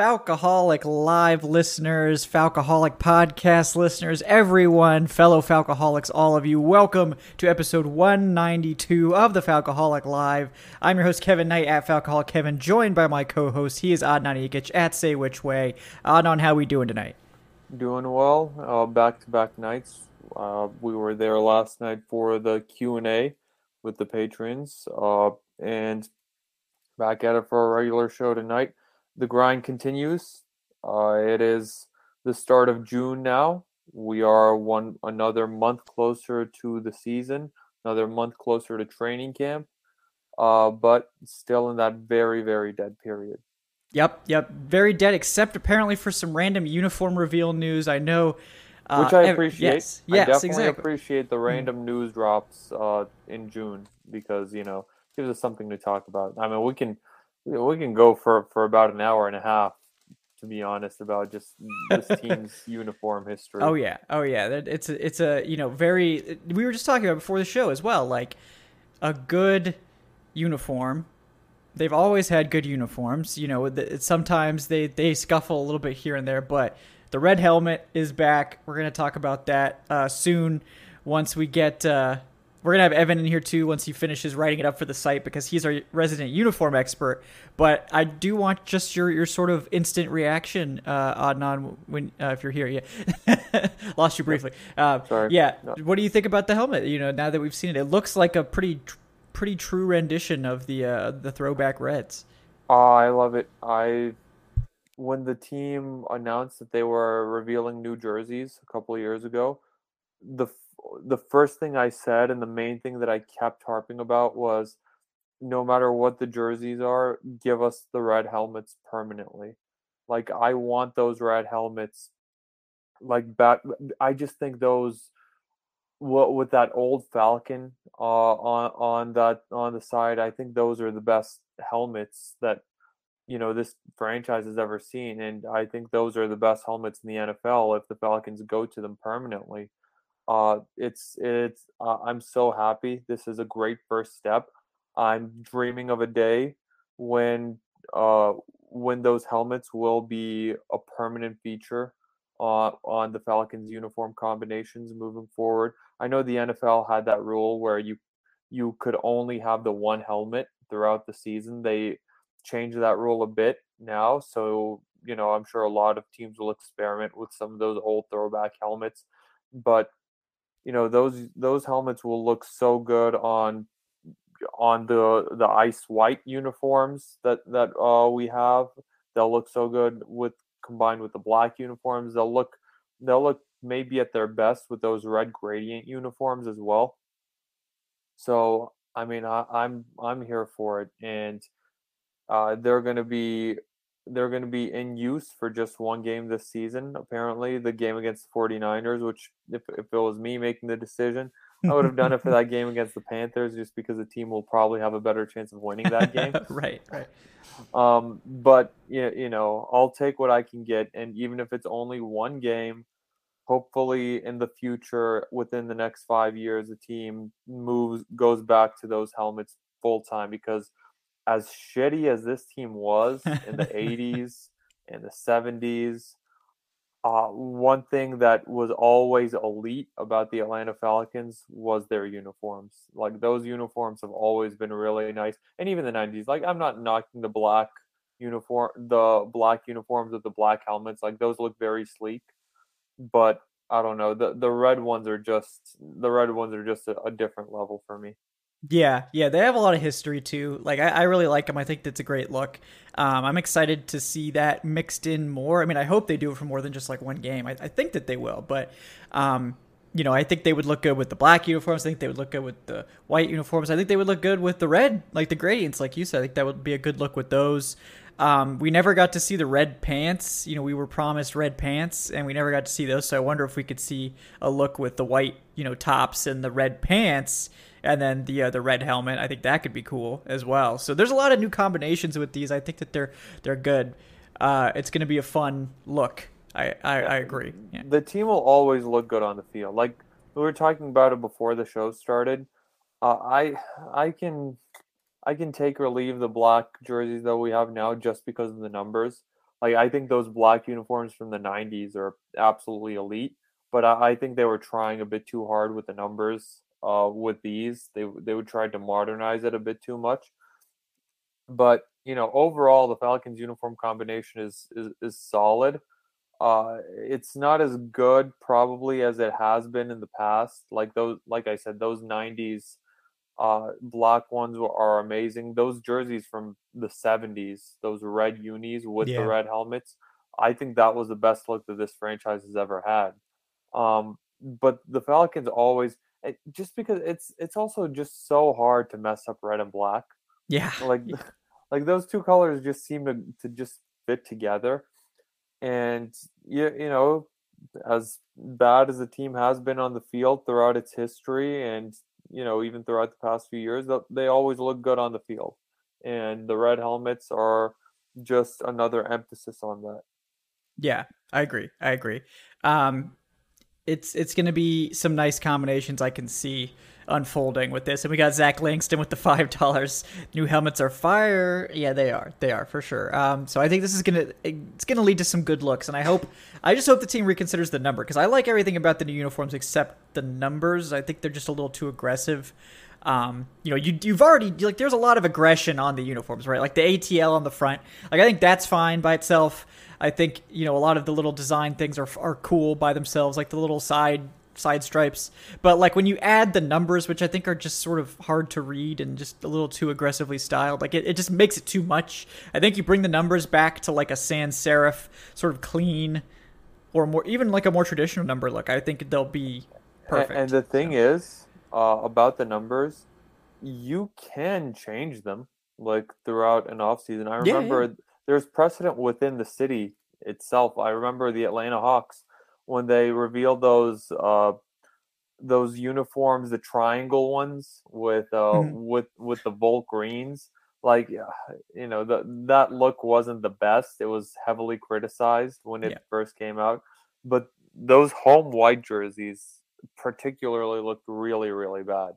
Falcoholic live listeners, Falcoholic podcast listeners, everyone, fellow Falcoholics, all of you, welcome to episode 192 of the Falcoholic Live. I'm your host, Kevin Knight at Falcoholic Kevin, joined by my co host, he is Adnan Ikic at Say Which Way. Adnan, how we doing tonight? Doing well. Uh, back-to-back nights. Uh, we were there last night for the Q&A with the patrons, uh, and back at it for a regular show tonight the grind continues. Uh, it is the start of June now. We are one another month closer to the season, another month closer to training camp, uh, but still in that very very dead period. Yep, yep, very dead. Except apparently for some random uniform reveal news. I know. Uh, Which I appreciate. Yes, yes, I definitely exactly. appreciate the Hmm. random news drops uh, in June because you know gives us something to talk about. I mean, we can we can go for for about an hour and a half to be honest about just this team's uniform history. Oh yeah, oh yeah. It's a, it's a you know very. We were just talking about before the show as well. Like a good uniform. They've always had good uniforms. You know, sometimes they they scuffle a little bit here and there, but the red helmet is back. We're gonna talk about that uh, soon. Once we get, uh, we're gonna have Evan in here too. Once he finishes writing it up for the site, because he's our resident uniform expert. But I do want just your your sort of instant reaction, uh, Adnan, when uh, if you're here. Yeah, lost you briefly. Uh, Sorry. Yeah, No. what do you think about the helmet? You know, now that we've seen it, it looks like a pretty pretty true rendition of the uh, the throwback Reds. Oh, I love it. I when the team announced that they were revealing new jerseys a couple of years ago, the the first thing I said and the main thing that I kept harping about was no matter what the jerseys are, give us the red helmets permanently. Like I want those red helmets like back I just think those what with that old Falcon uh, on on that on the side, I think those are the best helmets that you know this franchise has ever seen, and I think those are the best helmets in the NFL if the Falcons go to them permanently. Uh, it's it's uh, I'm so happy. This is a great first step. I'm dreaming of a day when uh when those helmets will be a permanent feature uh, on the Falcons uniform combinations moving forward. I know the NFL had that rule where you you could only have the one helmet throughout the season. They changed that rule a bit now, so you know I'm sure a lot of teams will experiment with some of those old throwback helmets, but you know those those helmets will look so good on on the the ice white uniforms that that uh, we have. They'll look so good with combined with the black uniforms. They'll look they'll look maybe at their best with those red gradient uniforms as well. So I mean I, I'm I'm here for it, and uh, they're going to be they're going to be in use for just one game this season. Apparently, the game against the 49ers, which if, if it was me making the decision, I would have done it for that game against the Panthers, just because the team will probably have a better chance of winning that game. right, right. Um, but you, you know, I'll take what I can get, and even if it's only one game, hopefully in the future, within the next five years, the team moves goes back to those helmets full time. Because as shitty as this team was in the '80s and the '70s, uh, one thing that was always elite about the Atlanta Falcons was their uniforms. Like those uniforms have always been really nice, and even the '90s. Like I'm not knocking the black uniform, the black uniforms with the black helmets. Like those look very sleek, but I don't know. the The red ones are just the red ones are just a, a different level for me. Yeah, yeah, they have a lot of history too. Like I, I really like them. I think that's a great look. Um, I'm excited to see that mixed in more. I mean, I hope they do it for more than just like one game. I, I think that they will, but um, you know, I think they would look good with the black uniforms. I think they would look good with the white uniforms. I think they would look good with the red, like the gradients, like you said. I think that would be a good look with those. Um, we never got to see the red pants. You know, we were promised red pants, and we never got to see those. So I wonder if we could see a look with the white, you know, tops and the red pants and then the uh, the red helmet. I think that could be cool as well. So there's a lot of new combinations with these. I think that they're they're good. Uh, it's going to be a fun look. I I, I agree. Yeah. The team will always look good on the field. Like we were talking about it before the show started. Uh, I I can I can take or leave the black jerseys that we have now just because of the numbers. Like I think those black uniforms from the '90s are absolutely elite, but I, I think they were trying a bit too hard with the numbers uh, with these. They they would try to modernize it a bit too much. But you know, overall, the Falcons uniform combination is is, is solid. Uh, it's not as good probably as it has been in the past. Like those, like I said, those '90s uh, black ones are amazing. Those jerseys from the '70s, those red unis with yeah. the red helmets, I think that was the best look that this franchise has ever had. Um, but the Falcons always it, just because it's it's also just so hard to mess up red and black. Yeah, like like those two colors just seem to to just fit together, and you you know as bad as the team has been on the field throughout its history, and you know even throughout the past few years, they always look good on the field, and the red helmets are just another emphasis on that. Yeah, I agree. I agree. Um, it's it's going to be some nice combinations I can see unfolding with this. And we got Zach Langston with the five dollars. New helmets are fire. Yeah, they are. They are for sure. Um, so I think this is gonna it's gonna lead to some good looks, and I hope I just hope the team reconsiders the number because I like everything about the new uniforms except the numbers. I think they're just a little too aggressive. Um, you know, you you've already like there's a lot of aggression on the uniforms, right? Like the ATL on the front. Like I think that's fine by itself. I think you know a lot of the little design things are are cool by themselves, like the little side side stripes. But like when you add the numbers, which I think are just sort of hard to read and just a little too aggressively styled, like it, it just makes it too much. I think you bring the numbers back to like a sans serif sort of clean or more even like a more traditional number look. I think they'll be perfect. And, and the thing so. is uh, about the numbers, you can change them like throughout an off season. I remember yeah, yeah there's precedent within the city itself. I remember the Atlanta Hawks when they revealed those uh, those uniforms, the triangle ones with uh, mm-hmm. with with the Volt greens. Like you know, the, that look wasn't the best. It was heavily criticized when it yeah. first came out. But those home white jerseys particularly looked really, really bad.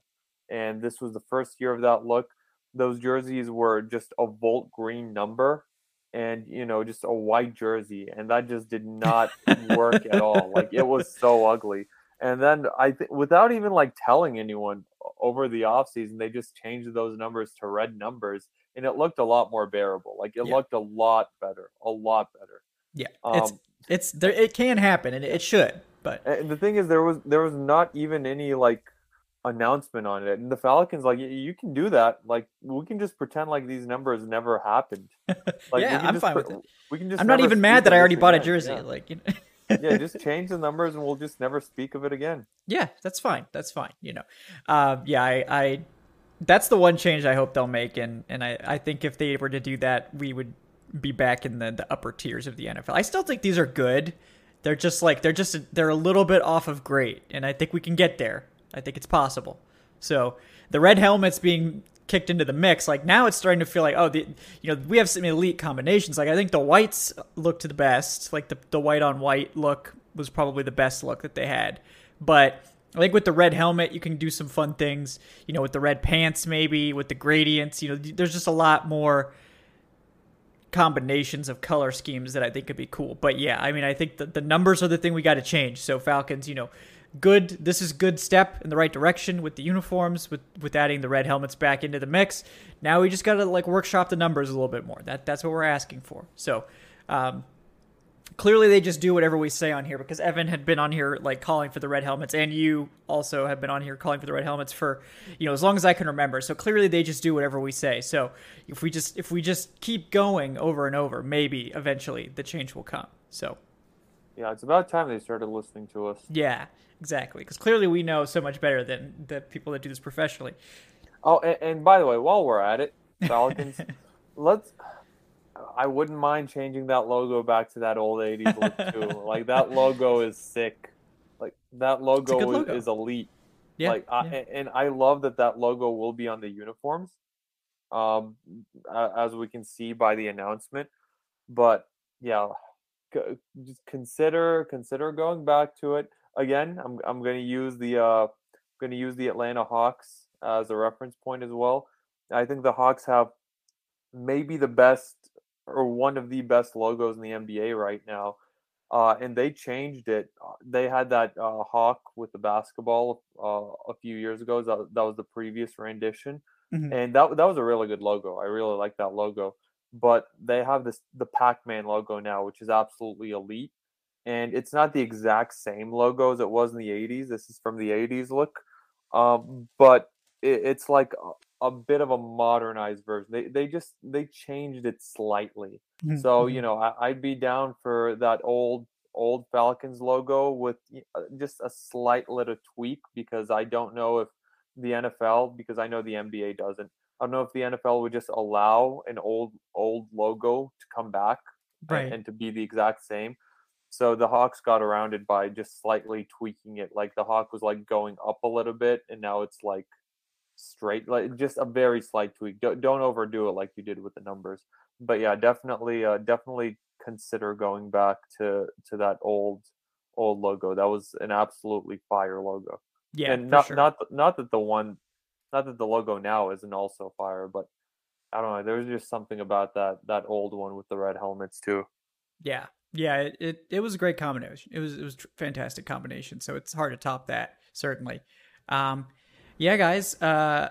And this was the first year of that look. Those jerseys were just a Volt green number and you know just a white jersey and that just did not work at all. Like it was so ugly. And then i think without even like telling anyone over the off season they just changed those numbers to red numbers and it looked a lot more bearable. Like it yeah. looked a lot better a lot better. Yeah. Um, it's it's there it can happen and it should but and the thing is there was there was not even any like announcement on it. And the Falcons, like, you can do that. Like, we can just pretend like these numbers never happened. Like, yeah, I'm fine with it. We can just. I'm not even mad that I already bought again. a jersey. Yeah. Like, you know. yeah, just change the numbers, and we'll just never speak of it again. Yeah, that's fine. That's fine. You know, uh, yeah, I, I, that's the one change I hope they'll make, and and I, I think if they were to do that, we would be back in the the upper tiers of the NFL. I still think these are good. They're just like they're just they're a little bit off of great, and I think we can get there. I think it's possible. So the red helmets being kicked into the mix, like now it's starting to feel like, oh, the you know we have some elite combinations. Like I think the whites looked the best. Like the the white on white look was probably the best look that they had. But I think with the red helmet, you can do some fun things. You know, with the red pants, maybe with the gradients. You know, there's just a lot more combinations of color schemes that I think could be cool. But yeah, I mean, I think the, the numbers are the thing we got to change. So Falcons, you know, good. This is good step in the right direction with the uniforms, with with adding the red helmets back into the mix. Now we just got to like workshop the numbers a little bit more. That that's what we're asking for. So, um, clearly they just do whatever we say on here because Evan had been on here like calling for the red helmets and you also have been on here calling for the red helmets for you know as long as I can remember so clearly they just do whatever we say so if we just if we just keep going over and over maybe eventually the change will come so yeah it's about time they started listening to us yeah exactly because clearly we know so much better than the people that do this professionally oh and, and by the way while we're at it Falcons let's I wouldn't mind changing that logo back to that old 80s look too. like that logo is sick. Like that logo, logo. Is, is, elite. Yeah, like I, yeah. and I love that that logo will be on the uniforms. Um as we can see by the announcement. But yeah, just consider consider going back to it. Again, I'm I'm going to use the uh going to use the Atlanta Hawks as a reference point as well. I think the Hawks have maybe the best or one of the best logos in the NBA right now. Uh, and they changed it. Uh, they had that uh, hawk with the basketball uh, a few years ago. That, that was the previous rendition, mm-hmm. and that that was a really good logo. I really like that logo. But they have this the Pac-Man logo now, which is absolutely elite. And it's not the exact same logo as it was in the '80s. This is from the '80s look, um, but it, it's like a bit of a modernized version. They they just they changed it slightly. Mm-hmm. So you mm-hmm. know I, would be down for that old old Falcons logo with uh, just a slight little tweak because I don't know if the NFL because I know the NBA doesn't. I don't know if the NFL would just allow an old old logo to come back right. and, and to be the exact same. So the Hawks got around it by just slightly tweaking it. Like the Hawk was like going up a little bit, and now it's like straight, like just a very slight tweak. Don't, don't overdo it like you did with the numbers. But yeah, definitely, uh, definitely consider going back to to that old old logo. That was an absolutely fire logo. Yeah, and not sure. not not that the one, not that the logo now isn't also fire, but I don't know. There's just something about that that old one with the red helmets too. Yeah, yeah. It it, it was a great combination. It was it was fantastic combination. So it's hard to top that certainly. Um, yeah, guys, uh,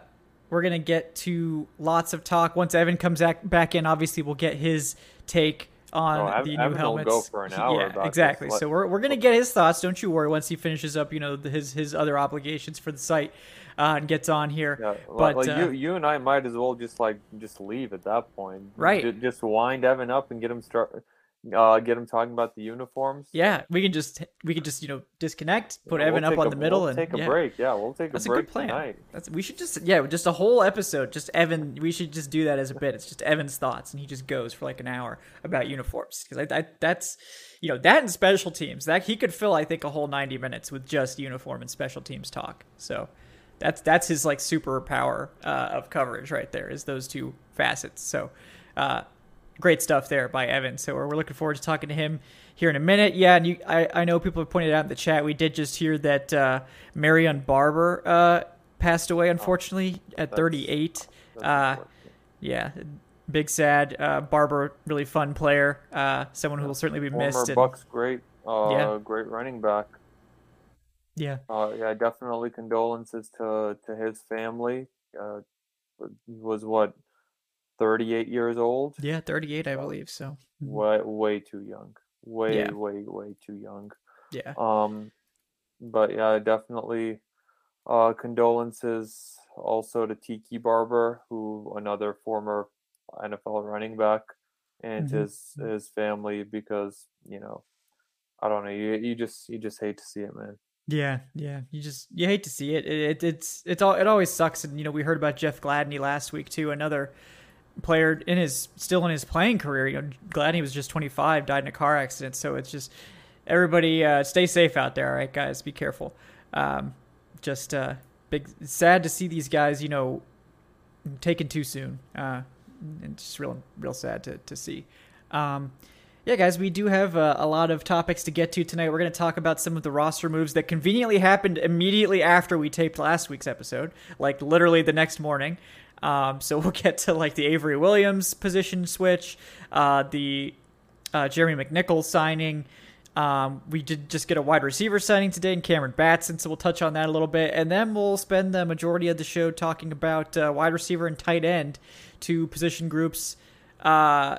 we're gonna get to lots of talk once Evan comes back back in. Obviously, we'll get his take on oh, the new helmets. Will go for an hour. Yeah, exactly. So we're we're gonna get his thoughts. Don't you worry. Once he finishes up, you know, his his other obligations for the site. Uh, and gets on here, yeah, but like uh, you, you and I might as well just like just leave at that point, right? Just wind Evan up and get him start uh, get him talking about the uniforms. Yeah, we can just we can just you know disconnect, put yeah, Evan we'll up on a, the middle, we'll and take a yeah. break. Yeah, we'll take That's a break a good plan. tonight. That's we should just yeah, just a whole episode, just Evan. We should just do that as a bit. It's just Evan's thoughts, and he just goes for like an hour about uniforms because I, I that's you know that and special teams that he could fill I think a whole ninety minutes with just uniform and special teams talk. So that's that's his like superpower uh, of coverage right there is those two facets. So. Uh, great stuff there by Evan. So we're, looking forward to talking to him here in a minute. Yeah, and you, I, I know people have pointed out in the chat. We did just hear that uh, Marion Barber uh, passed away, unfortunately, oh, at 38. Uh, yeah, big sad. Uh, Barber, really fun player. Uh, someone who will certainly be Former missed. Bucks, great, uh, yeah. great running back. Yeah. yeah, definitely condolences to to his family. Uh, he was what 38 years old. Yeah, 38, I believe so. Mm-hmm. Way way too young. Way yeah. way way too young. Yeah. Um but yeah, definitely uh condolences also to Tiki Barber, who another former NFL running back and mm-hmm. his his family because, you know, I don't know, you you just you just hate to see it, man. Yeah, yeah. You just you hate to see it. It, it it's it's all it always sucks and you know, we heard about Jeff Gladney last week too, another player in his still in his playing career. You know, Gladney was just 25, died in a car accident. So it's just everybody uh, stay safe out there, all right, guys. Be careful. Um, just uh, big sad to see these guys, you know, taken too soon. Uh, and just real real sad to to see. Um, yeah, guys, we do have uh, a lot of topics to get to tonight. We're going to talk about some of the roster moves that conveniently happened immediately after we taped last week's episode, like literally the next morning. Um, so we'll get to like the Avery Williams position switch, uh, the uh, Jeremy McNichol signing. Um, we did just get a wide receiver signing today in Cameron Batson, so we'll touch on that a little bit, and then we'll spend the majority of the show talking about uh, wide receiver and tight end, two position groups uh,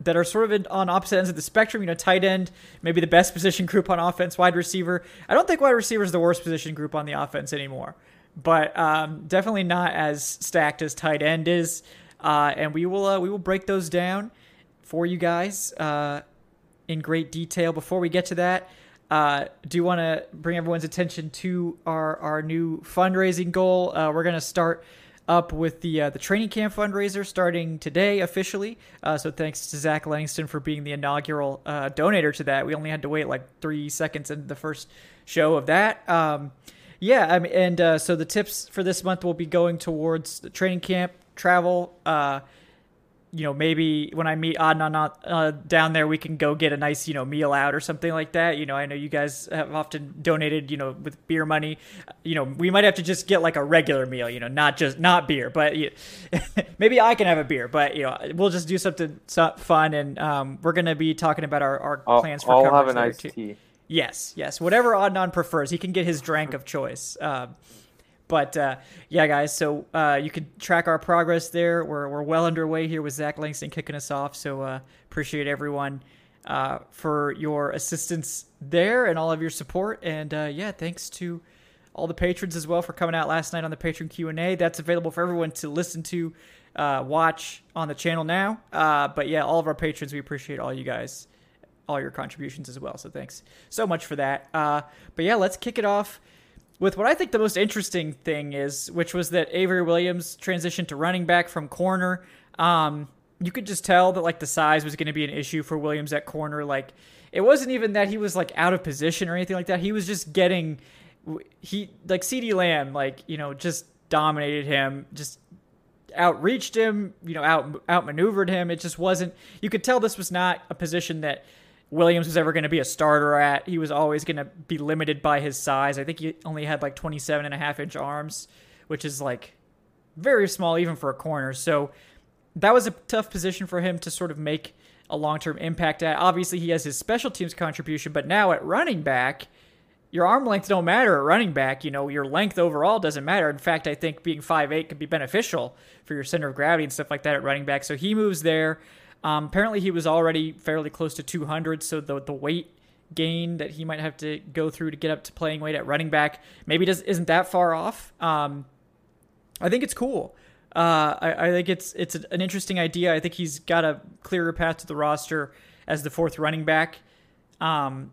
that are sort of in, on opposite ends of the spectrum. You know, tight end, maybe the best position group on offense. Wide receiver, I don't think wide receiver is the worst position group on the offense anymore, but um, definitely not as stacked as tight end is. Uh, and we will uh, we will break those down for you guys uh, in great detail. Before we get to that, uh, do want to bring everyone's attention to our our new fundraising goal. Uh, we're to start up with the uh, the training camp fundraiser starting today officially. Uh, so thanks to Zach Langston for being the inaugural uh, donator to that. We only had to wait like three seconds into the first show of that. Um, yeah, I mean, and uh, so the tips for this month will be going towards the training camp travel. Uh, you know, maybe when I meet Adnan uh, down there, we can go get a nice, you know, meal out or something like that. You know, I know you guys have often donated, you know, with beer money. You know, we might have to just get like a regular meal, you know, not just not beer, but you, maybe I can have a beer, but you know, we'll just do something fun. And um, we're gonna be talking about our, our I'll, plans for. I'll have too. tea. Yes, yes, whatever Adnan prefers, he can get his drink of choice. Um, but uh, yeah, guys, so uh, you can track our progress there. We're, we're well underway here with Zach Langston kicking us off. So uh, appreciate everyone uh, for your assistance there and all of your support. And uh, yeah, thanks to all the patrons as well for coming out last night on the patron Q&A. That's available for everyone to listen to, uh, watch on the channel now. but yeah, all of our patrons, we appreciate all you guys, all your contributions as well. So thanks so much for that. but yeah, let's kick it off with what I think the most interesting thing is, which was that Avery Williams transitioned to running back from corner. Um, you could just tell that like the size was going to be an issue for Williams at corner. Like it wasn't even that he was like out of position or anything like that. He was just getting he like CeeDee Lamb like you know just dominated him, just outreached him, you know out outmaneuvered him. It just wasn't. You could tell this was not a position that Williams was ever going to be a starter at. He was always going to be limited by his size. I think he only had like 27 and a half inch arms, which is like very small even for a corner. So that was a tough position for him to sort of make a long term impact at. Obviously, he has his special teams contribution, but now at running back, your arm length don't matter at running back. You know, your length overall doesn't matter. In fact, I think being 5'8 could be beneficial for your center of gravity and stuff like that at running back. So he moves there. Um, apparently, he was already fairly close to 200, so the the weight gain that he might have to go through to get up to playing weight at running back maybe does isn't that far off. Um, I think it's cool. Uh, I, I, think it's it's an interesting idea. I think he's got a clearer path to the roster as the fourth running back. Um,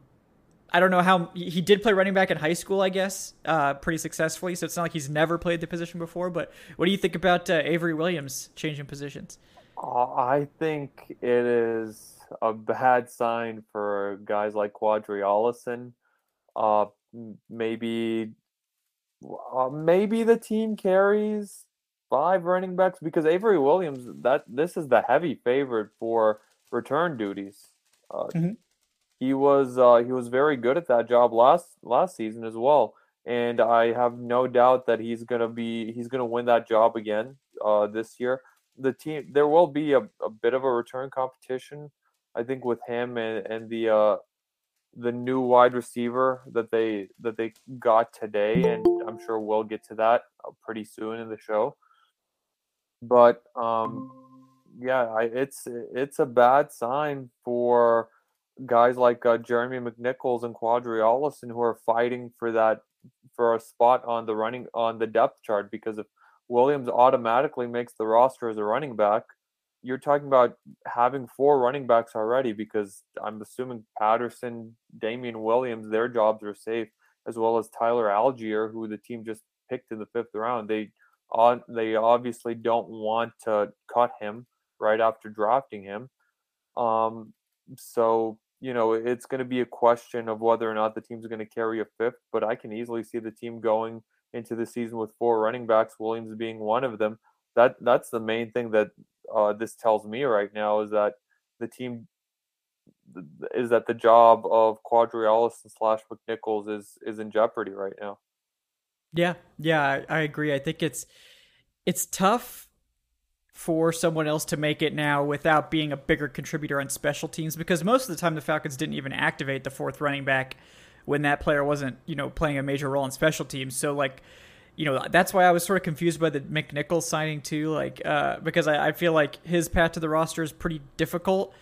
I don't know how he did play running back in high school, I guess, uh, pretty successfully. So it's not like he's never played the position before. But what do you think about uh, Avery Williams changing positions? Uh, I think it is a bad sign for guys like Qadree Ollison. Uh, maybe, uh, maybe the team carries five running backs because Avery Williams. That this is the heavy favorite for return duties. Uh, mm-hmm. He was uh, he was very good at that job last last season as well, and I have no doubt that he's gonna be he's gonna win that job again uh, this year the team there will be a, a bit of a return competition i think with him and, and the uh the new wide receiver that they that they got today and i'm sure we'll get to that uh, pretty soon in the show. But um yeah I, it's it's a bad sign for guys like uh, jeremy mcnichols and Qadree Ollison who are fighting for that for a spot on the running on the depth chart because if Williams automatically makes the roster as a running back, you're talking about having four running backs already because I'm assuming Patterson, Damien Williams, their jobs are safe, as well as Tyler Allgeier, who the team just picked in the fifth round. They they obviously don't want to cut him right after drafting him. Um, so you know it's going to be a question of whether or not the team's going to carry a fifth. But I can easily see the team going into the season with four running backs, Williams being one of them. That that's the main thing that uh, this tells me right now is that the team is that the job of Ollison slash McNichols is is in jeopardy right now. Yeah, yeah, I, I agree. I think it's it's tough for someone else to make it now without being a bigger contributor on special teams because most of the time the Falcons didn't even activate the fourth running back when that player wasn't, you know, playing a major role in special teams. So like, you know, that's why I was sort of confused by the McNichols signing too, like, uh, because I, I feel like his path to the roster is pretty difficult.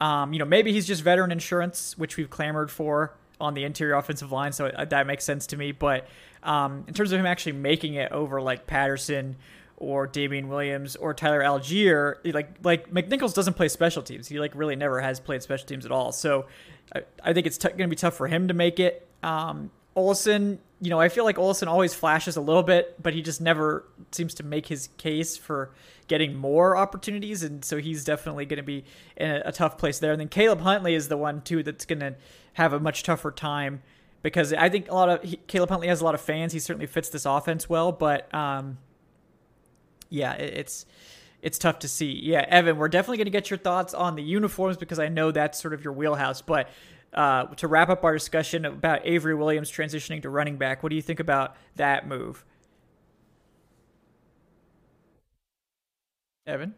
Um, you know, maybe he's just veteran insurance, which we've clamored for on the interior offensive line, so that makes sense to me. But um, in terms of him actually making it over like Patterson or Damien Williams or Tyler Allgeier, like like McNichols doesn't play special teams. He like really never has played special teams at all. So I, I think it's t- going to be tough for him to make it. Um, Olsen, you know, I feel like Olsen always flashes a little bit, but he just never seems to make his case for getting more opportunities, and so he's definitely going to be in a, a, tough place there. And then Caleb Huntley is the one too that's going to have a much tougher time because I think a lot of he, Caleb Huntley has a lot of fans. He certainly fits this offense well, but um, yeah, it, it's it's tough to see. Yeah, Evan, we're definitely going to get your thoughts on the uniforms because I know that's sort of your wheelhouse. But uh, to wrap up our discussion about Avery Williams transitioning to running back, what do you think about that move? Evan,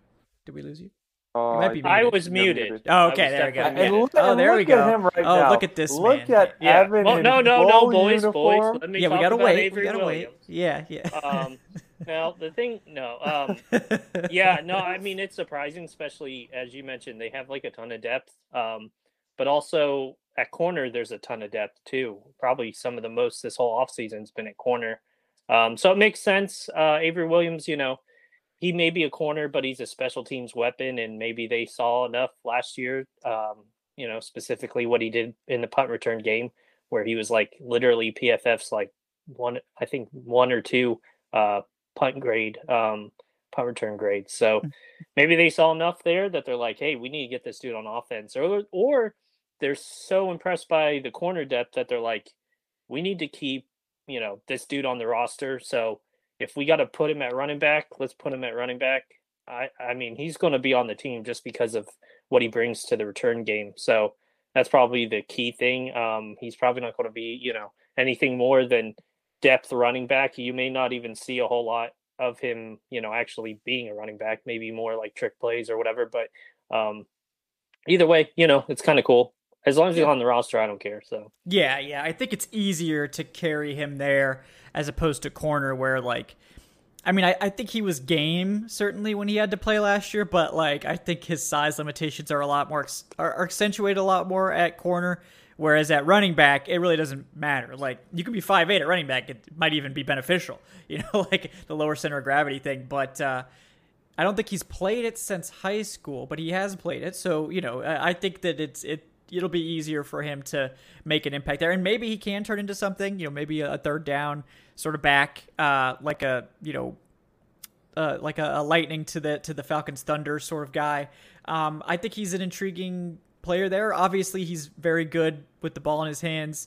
did we lose you? Uh, I was muted. muted. Oh, okay, there we go. And look, oh, there we go. Right oh, now. look at this look man. at yeah. Evan. Well, no, no, no, boys, uniform. boys. yeah, we gotta wait. Avery we gotta Williams. wait. Yeah, yeah. um, well, the thing, no, um, yeah, no. I mean, it's surprising, especially as you mentioned, they have like a ton of depth. Um, but also at corner, there's a ton of depth too. Probably some of the most this whole offseason's been at corner. Um, so it makes sense. Uh, Avery Williams, you know, he may be a corner, but he's a special teams weapon, and maybe they saw enough last year. Um, you know, specifically what he did in the punt return game, where he was like literally PFF's like one, I think one or two uh, punt grade, um, punt return grade. So hmm. maybe they saw enough there that they're like, hey, we need to get this dude on offense, or or they're so impressed by the corner depth that they're like, we need to keep you know this dude on the roster. So if we got to put him at running back, let's put him at running back. I I mean he's going to be on the team just because of what he brings to the return game. So that's probably the key thing. Um, he's probably not going to be you know anything more than depth running back. You may not even see a whole lot of him, you know, actually being a running back. Maybe more like trick plays or whatever. But um, either way, you know, it's kind of cool. As long as he's on the roster, I don't care. So yeah, yeah, I think it's easier to carry him there as opposed to corner, where like, I mean, I, I think he was game certainly when he had to play last year, but like, I think his size limitations are a lot more are, are accentuated a lot more at corner. Whereas at running back, it really doesn't matter. Like you can be five eight at running back, it might even be beneficial. You know, like the lower center of gravity thing. But uh, I don't think he's played it since high school, but he has played it. So you know, I, think that it's it it'll be easier for him to make an impact there, and maybe he can turn into something. You know, maybe a third down sort of back, uh, like a you know, uh, like a, a, lightning to the to the Falcons Thunder sort of guy. Um, I think he's an intriguing player there. Obviously, he's very good with the ball in his hands.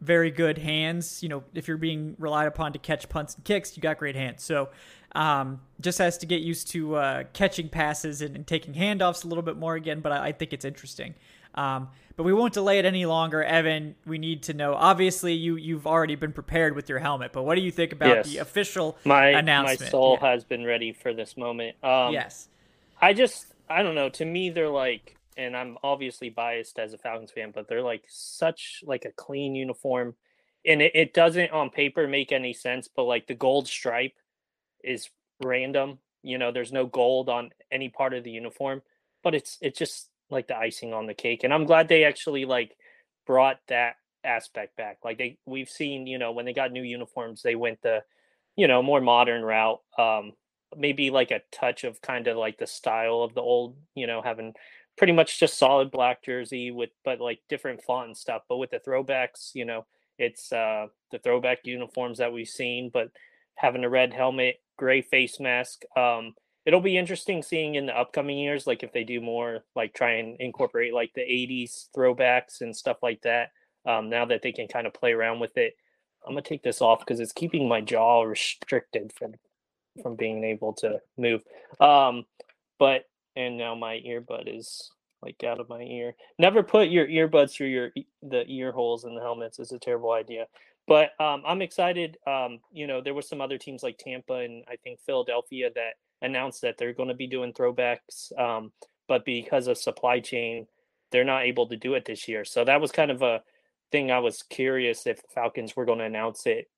Very good hands. You know, if you're being relied upon to catch punts and kicks, you got great hands. So, um, just has to get used to uh, catching passes and, and, taking handoffs a little bit more again. But I, I think it's interesting. Um, but we won't delay it any longer, Evan. We need to know. Obviously, you you've already been prepared with your helmet, but what do you think about yes. the official my, announcement? My soul yeah. has been ready for this moment. Um, yes, I just I don't know. To me, they're like, and I'm obviously biased as a Falcons fan, but they're like such like a clean uniform, and it, it doesn't on paper make any sense. But like the gold stripe is random. You know, there's no gold on any part of the uniform, but it's it's just like the icing on the cake. And I'm glad they actually like brought that aspect back. Like they we've seen, you know, when they got new uniforms, they went the, you know, more modern route. Um, maybe like a touch of kind of like the style of the old, you know, having pretty much just solid black jersey with but like different font and stuff. But with the throwbacks, you know, it's uh the throwback uniforms that we've seen, but having a red helmet, gray face mask. Um, it'll be interesting seeing in the upcoming years, like if they do more, like try and incorporate like the '80s throwbacks and stuff like that. Um, now that they can kind of play around with it, I'm gonna take this off because it's keeping my jaw restricted from from being able to move. Um, but and now my earbud is like out of my ear. Never put your earbuds through your the ear holes in the helmets. It's a terrible idea. But um, I'm excited. Um, you know, there were some other teams like Tampa and I think Philadelphia that announced that they're going to be doing throwbacks, um, but because of supply chain, they're not able to do it this year. So that was kind of a thing I was curious if the Falcons were going to announce it,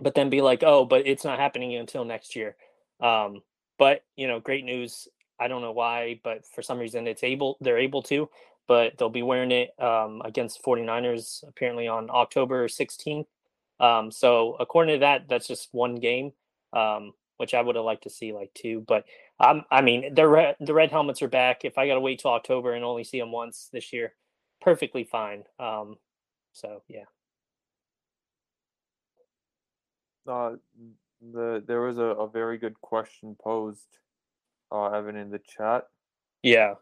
but then be like, oh, but it's not happening until next year. Um, but you know, great news. I don't know why, but for some reason it's able they're able to, but they'll be wearing it um, against 49ers apparently on October 16th. Um, so according to that, that's just one game, um, which I would have liked to see like two. But um, I mean, the red the red helmets are back. If I got to wait till October and only see them once this year, perfectly fine. Um, so yeah. Uh, the there was a, a very good question posed, uh, Evan in the chat. Yeah.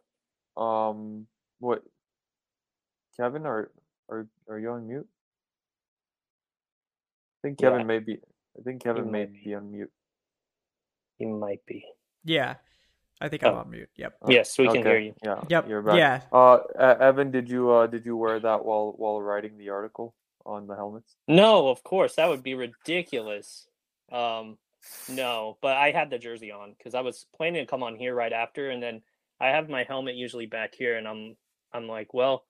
Um, what, Kevin, are are are you on mute? I think Kevin Yeah. may be. I think Kevin may be. be on mute. He might be. Yeah, I think I'm Oh. on mute. Yep. Uh, Yes, we can hear you. Yeah. Yep. You're back. Yeah. Uh, Evan, did you uh did you wear that while while writing the article on the helmets? No, of course that would be ridiculous. Um, no, but I had the jersey on because I was planning to come on here right after, and then I have my helmet usually back here, and I'm I'm like, well,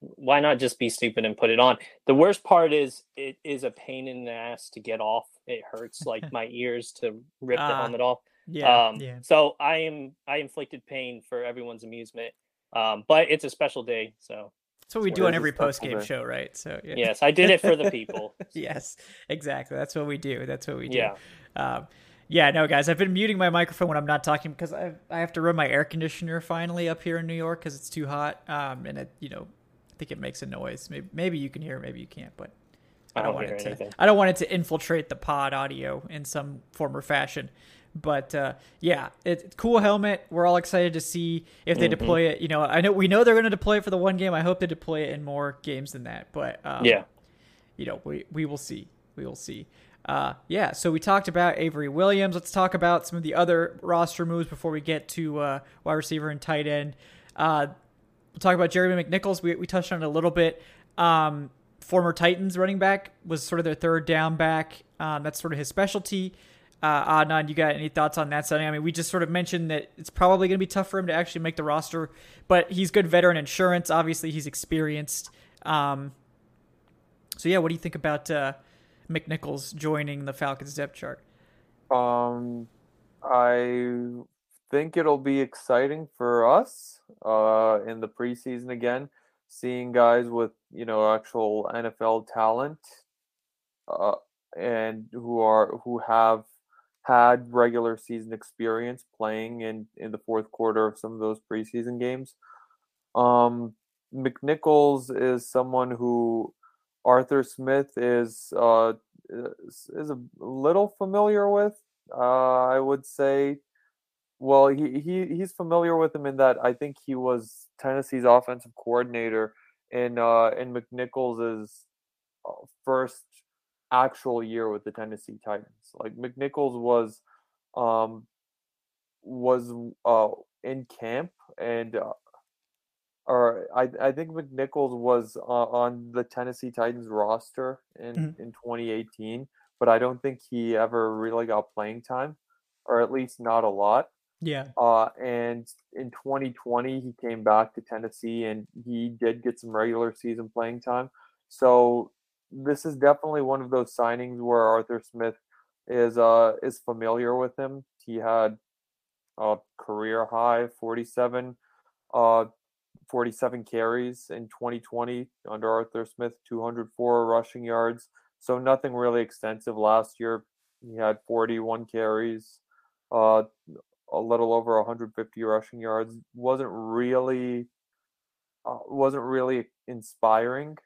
why not just be stupid and put it on? The worst part is it is a pain in the ass to get off. It hurts like my ears to rip the Ah, helmet off. Yeah. um, yeah. So I am I inflicted pain for everyone's amusement. Um, but it's a special day, so That's what we do on every post game show, right? So yeah. yes, I did it for the people. yes, exactly. That's what we do. That's what we do. Yeah. Um, yeah, no, guys, I've been muting my microphone when I'm not talking because I I have to run my air conditioner finally up here in New York because it's too hot. Um, and it, you know, I think it makes a noise. Maybe maybe you can hear, maybe you can't, but I don't, want it to. anything. I don't want it to infiltrate the pod audio in some form or fashion. But uh, yeah, it's cool helmet. We're all excited to see if they Mm-hmm. deploy it. You know, I know we know they're going to deploy it for the one game. I hope they deploy it in more games than that. But um, Yeah. you know, we we will see. We will see. Uh, yeah. So we talked about Avery Williams. Let's talk about some of the other roster moves before we get to uh, wide receiver and tight end. Uh, we'll talk about Jeremy McNichols. We we touched on it a little bit. Um, former Titans running back was sort of their third down back. Um, that's sort of his specialty. Uh, Adnan, you got any thoughts on that signing? I mean, we just sort of mentioned that it's probably going to be tough for him to actually make the roster, but he's good veteran insurance. Obviously, he's experienced. Um, so yeah, what do you think about uh, McNichols joining the Falcons depth chart? Um, I think it'll be exciting for us uh, in the preseason again, seeing guys with you know actual NFL talent, uh, and who are who have had regular season experience playing in in the fourth quarter of some of those preseason games. Um, McNichols is someone who Arthur Smith is uh, is, is a little familiar with. Uh, I would say. Well, he, he he's familiar with him in that I think he was Tennessee's offensive coordinator in uh, in McNichols' uh, first actual year with the Tennessee Titans. Like McNichols was um was uh in camp and uh, or I I think McNichols was uh, on the Tennessee Titans roster in Mhm. in 2018, but I don't think he ever really got playing time, or at least not a lot. Yeah, Uh, and in 2020, he came back to Tennessee and he did get some regular season playing time. So this is definitely one of those signings where Arthur Smith is uh is familiar with him. He had a career high 47 uh 47 carries in 2020 under Arthur Smith, 204 rushing yards. So nothing really extensive last year. He had 41 carries, uh a little over 150 rushing yards. wasn't really uh, wasn't really inspiring.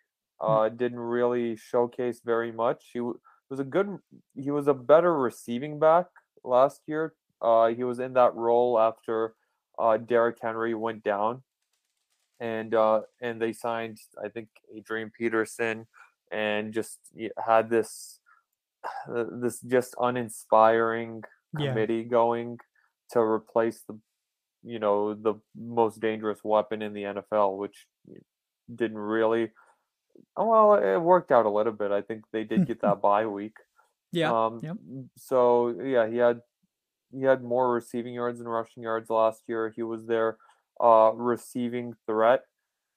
Uh, didn't really showcase very much. He w- was a good. He was a better receiving back last year. Uh, he was in that role after uh, Derrick Henry went down, and uh, and they signed I think Adrian Peterson, and just had this this just uninspiring Yeah. committee going to replace the you know the most dangerous weapon in the NFL, which didn't really. Well, it worked out a little bit. I think they did get that bye week. yeah, Um, yep. So yeah, he had he had more receiving yards and rushing yards last year. He was their uh, receiving threat,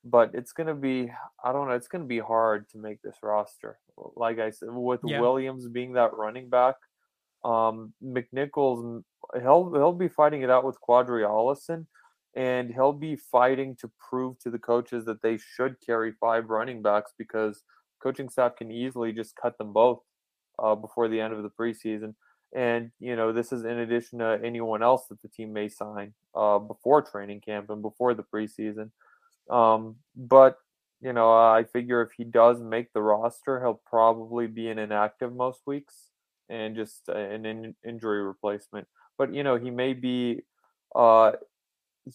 but it's gonna be I don't know. It's gonna be hard to make this roster. Like I said, with Yeah. Williams being that running back, um, McNichols he'll he'll be fighting it out with Qadree Ollison, and he'll be fighting to prove to the coaches that they should carry five running backs because coaching staff can easily just cut them both uh, before the end of the preseason. And you know this is in addition to anyone else that the team may sign uh, before training camp and before the preseason. Um, but you know, I figure if he does make the roster, he'll probably be an inactive most weeks and just an in- injury replacement. But you know, he may be, uh,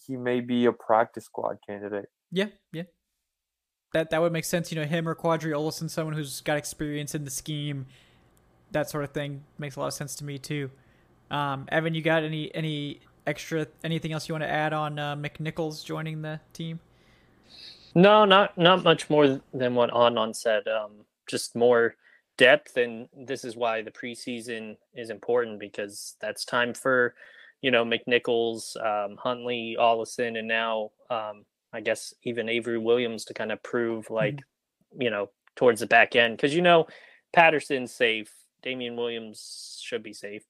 he may be a practice squad candidate. Yeah, yeah. That that would make sense. You know, him or Qadree Ollison, someone who's got experience in the scheme, that sort of thing makes a lot of sense to me too. Um, Evan, you got any any extra anything else you want to add on uh, McNichols joining the team? No, not not much more than what Adnan said. Um, just more depth, and this is why the preseason is important because that's time for, you know, McNichols, um, Huntley, Ollison, and now um, I guess even Avery Williams to kind of prove like, mm-hmm. you know, towards the back end because you know Patterson's safe, Damien Williams should be safe.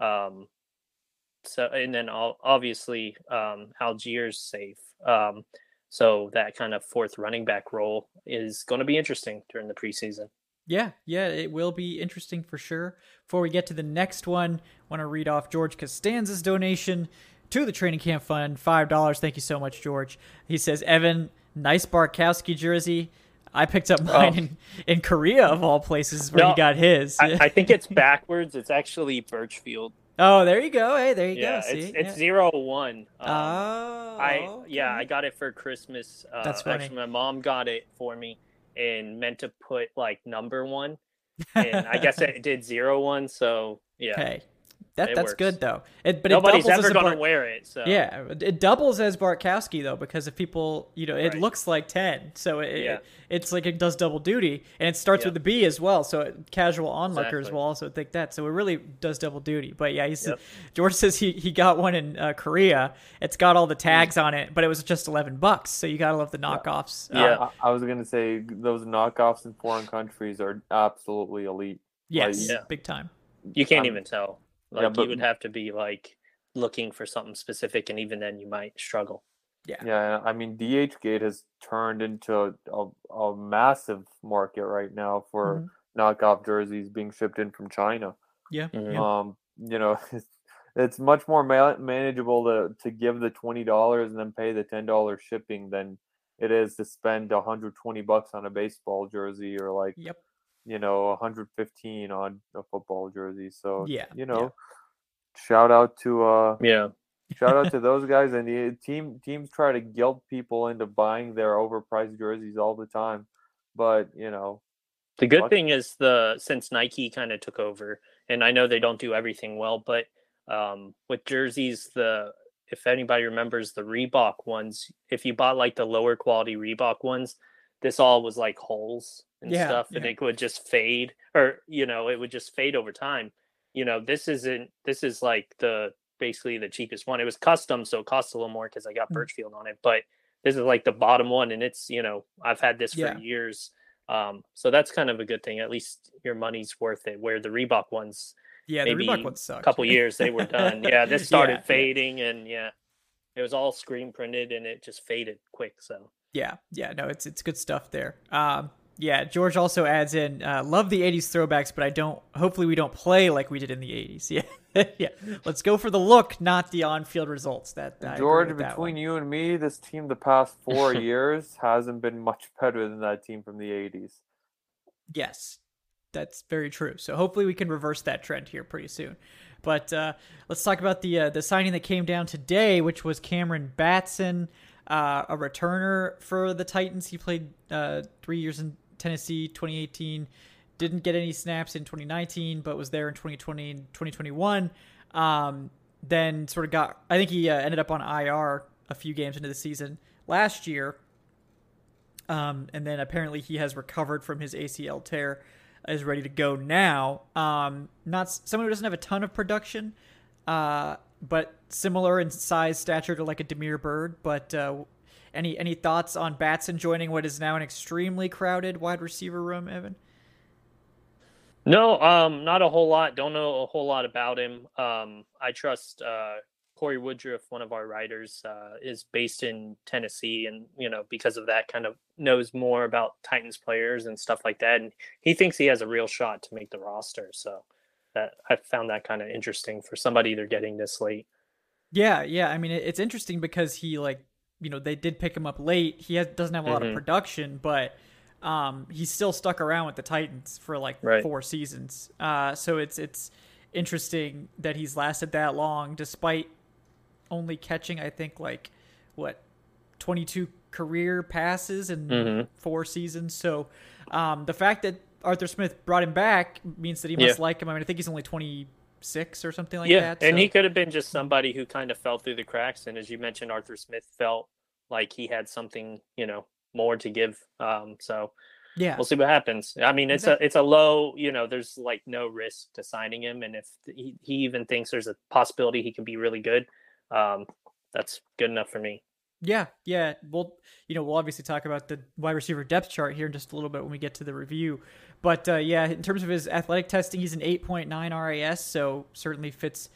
Um, so and then obviously um, Allgeier's safe. Um, so that kind of fourth running back role is going to be interesting during the preseason. Yeah, yeah, it will be interesting for sure. Before we get to the next one, I want to read off George Costanza's donation to the training camp fund, five dollars. Thank you so much, George. He says, Evan, nice Bartkowski jersey. I picked up mine oh. in, in Korea of all places where no, he got his. I, I think it's backwards. It's actually Birchfield. Oh, there you go. Hey, there you yeah, go. See? It's, it's yeah. zero one. Um, oh, I okay. yeah, I got it for Christmas. Uh, That's funny. Actually, my mom got it for me and meant to put like number one, and I guess it did zero one. So yeah. Hey, that that's works. good though. It, but nobody's it ever going to wear it. So yeah, it doubles as Bartkowski though because if people, you know, it right. looks like ten, so it, yeah. it, it's like it does double duty, and it starts yep. with the B as well. So casual onlookers exactly. will also think that. So it really does double duty. But yeah, he's yep. George says he he got one in uh, Korea. It's got all the tags on it, but it was just eleven bucks. So you gotta love the knockoffs. Yeah, uh, I, I was gonna say those knockoffs in foreign countries are absolutely elite. Yes, like, yeah. big time. You can't even tell. Like yeah, but, you would have to be like looking for something specific, and even then you might struggle. Yeah. Yeah. I mean, DHgate has turned into a, a massive market right now for mm-hmm. knockoff jerseys being shipped in from China. Yeah. Mm-hmm. Um, you know, it's, it's much more ma- manageable to, to give the $20 and then pay the $10 shipping than it is to spend 120 bucks on a baseball jersey or like yep you know 115 on a football jersey so yeah you know yeah. shout out to uh yeah shout out to those guys and the team teams try to guilt people into buying their overpriced jerseys all the time but you know the good what? thing is the since nike kind of took over and i know they don't do everything well but um with jerseys the if anybody remembers the reebok ones if you bought like the lower quality reebok ones this all was like holes and yeah, stuff and yeah. it would just fade or you know it would just fade over time you know this isn't this is like the basically the cheapest one it was custom so it costs a little more because i got mm. birchfield on it but this is like the bottom one and it's you know i've had this for yeah. years um so that's kind of a good thing at least your money's worth it where the reebok ones yeah the reebok ones a couple years they were done yeah this started fading and yeah it was all screen printed and it just faded quick so yeah yeah no it's it's good stuff there um yeah, George also adds in, uh, love the 80s throwbacks, but I don't, hopefully we don't play like we did in the 80s. Yeah. yeah. Let's go for the look, not the on field results. That George, between you and me, this team the past four years hasn't been much better than that team from the 80s. Yes, that's very true. So hopefully we can reverse that trend here pretty soon. But uh, let's talk about the uh, the signing that came down today, which was Cameron Batson, uh, a returner for the Titans. He played uh, three years in Tennessee 2018. Didn't get any snaps in 2019, but was there in 2020 and 2021. Um, then sort of got, I think he uh, ended up on IR a few games into the season last year. Um, and then apparently he has recovered from his ACL tear, is ready to go now. Um, not someone who doesn't have a ton of production, uh, but similar in size, stature to like a Damiere Byrd. but uh, any any thoughts on Batson joining what is now an extremely crowded wide receiver room, Evan? No, um, not a whole lot. Don't know a whole lot about him. Um, I trust uh, Corey Woodruff, one of our writers, uh, is based in Tennessee, and you know because of that, kind of knows more about Titans players and stuff like that. And he thinks he has a real shot to make the roster. So that I found that kind of interesting for somebody they're getting this late. Yeah, yeah. I mean, it's interesting because he like you know they did pick him up late. He has, doesn't have a lot Mhm. of production, but um, he's still stuck around with the Titans for like Right. four seasons. Uh, so it's it's interesting that he's lasted that long despite only catching I think like what twenty two career passes in Mhm. four seasons. So um, the fact that Arthur Smith brought him back means that he must Yeah. like him. I mean, I think he's only twenty six or something like yeah, that. and so- he could have been just somebody who kind of fell through the cracks. And as you mentioned, Arthur Smith felt like he had something, you know, more to give. Um, so yeah. we'll see what happens. I mean, it's Exact- a it's a low, you know, there's like no risk to signing him, and if he, he even thinks there's a possibility he can be really good, um, that's good enough for me. Yeah, yeah. We'll you know we'll obviously talk about the wide receiver depth chart here in just a little bit when we get to the review. But uh, yeah, in terms of his athletic testing, he's an 8.9 RAS, so certainly fits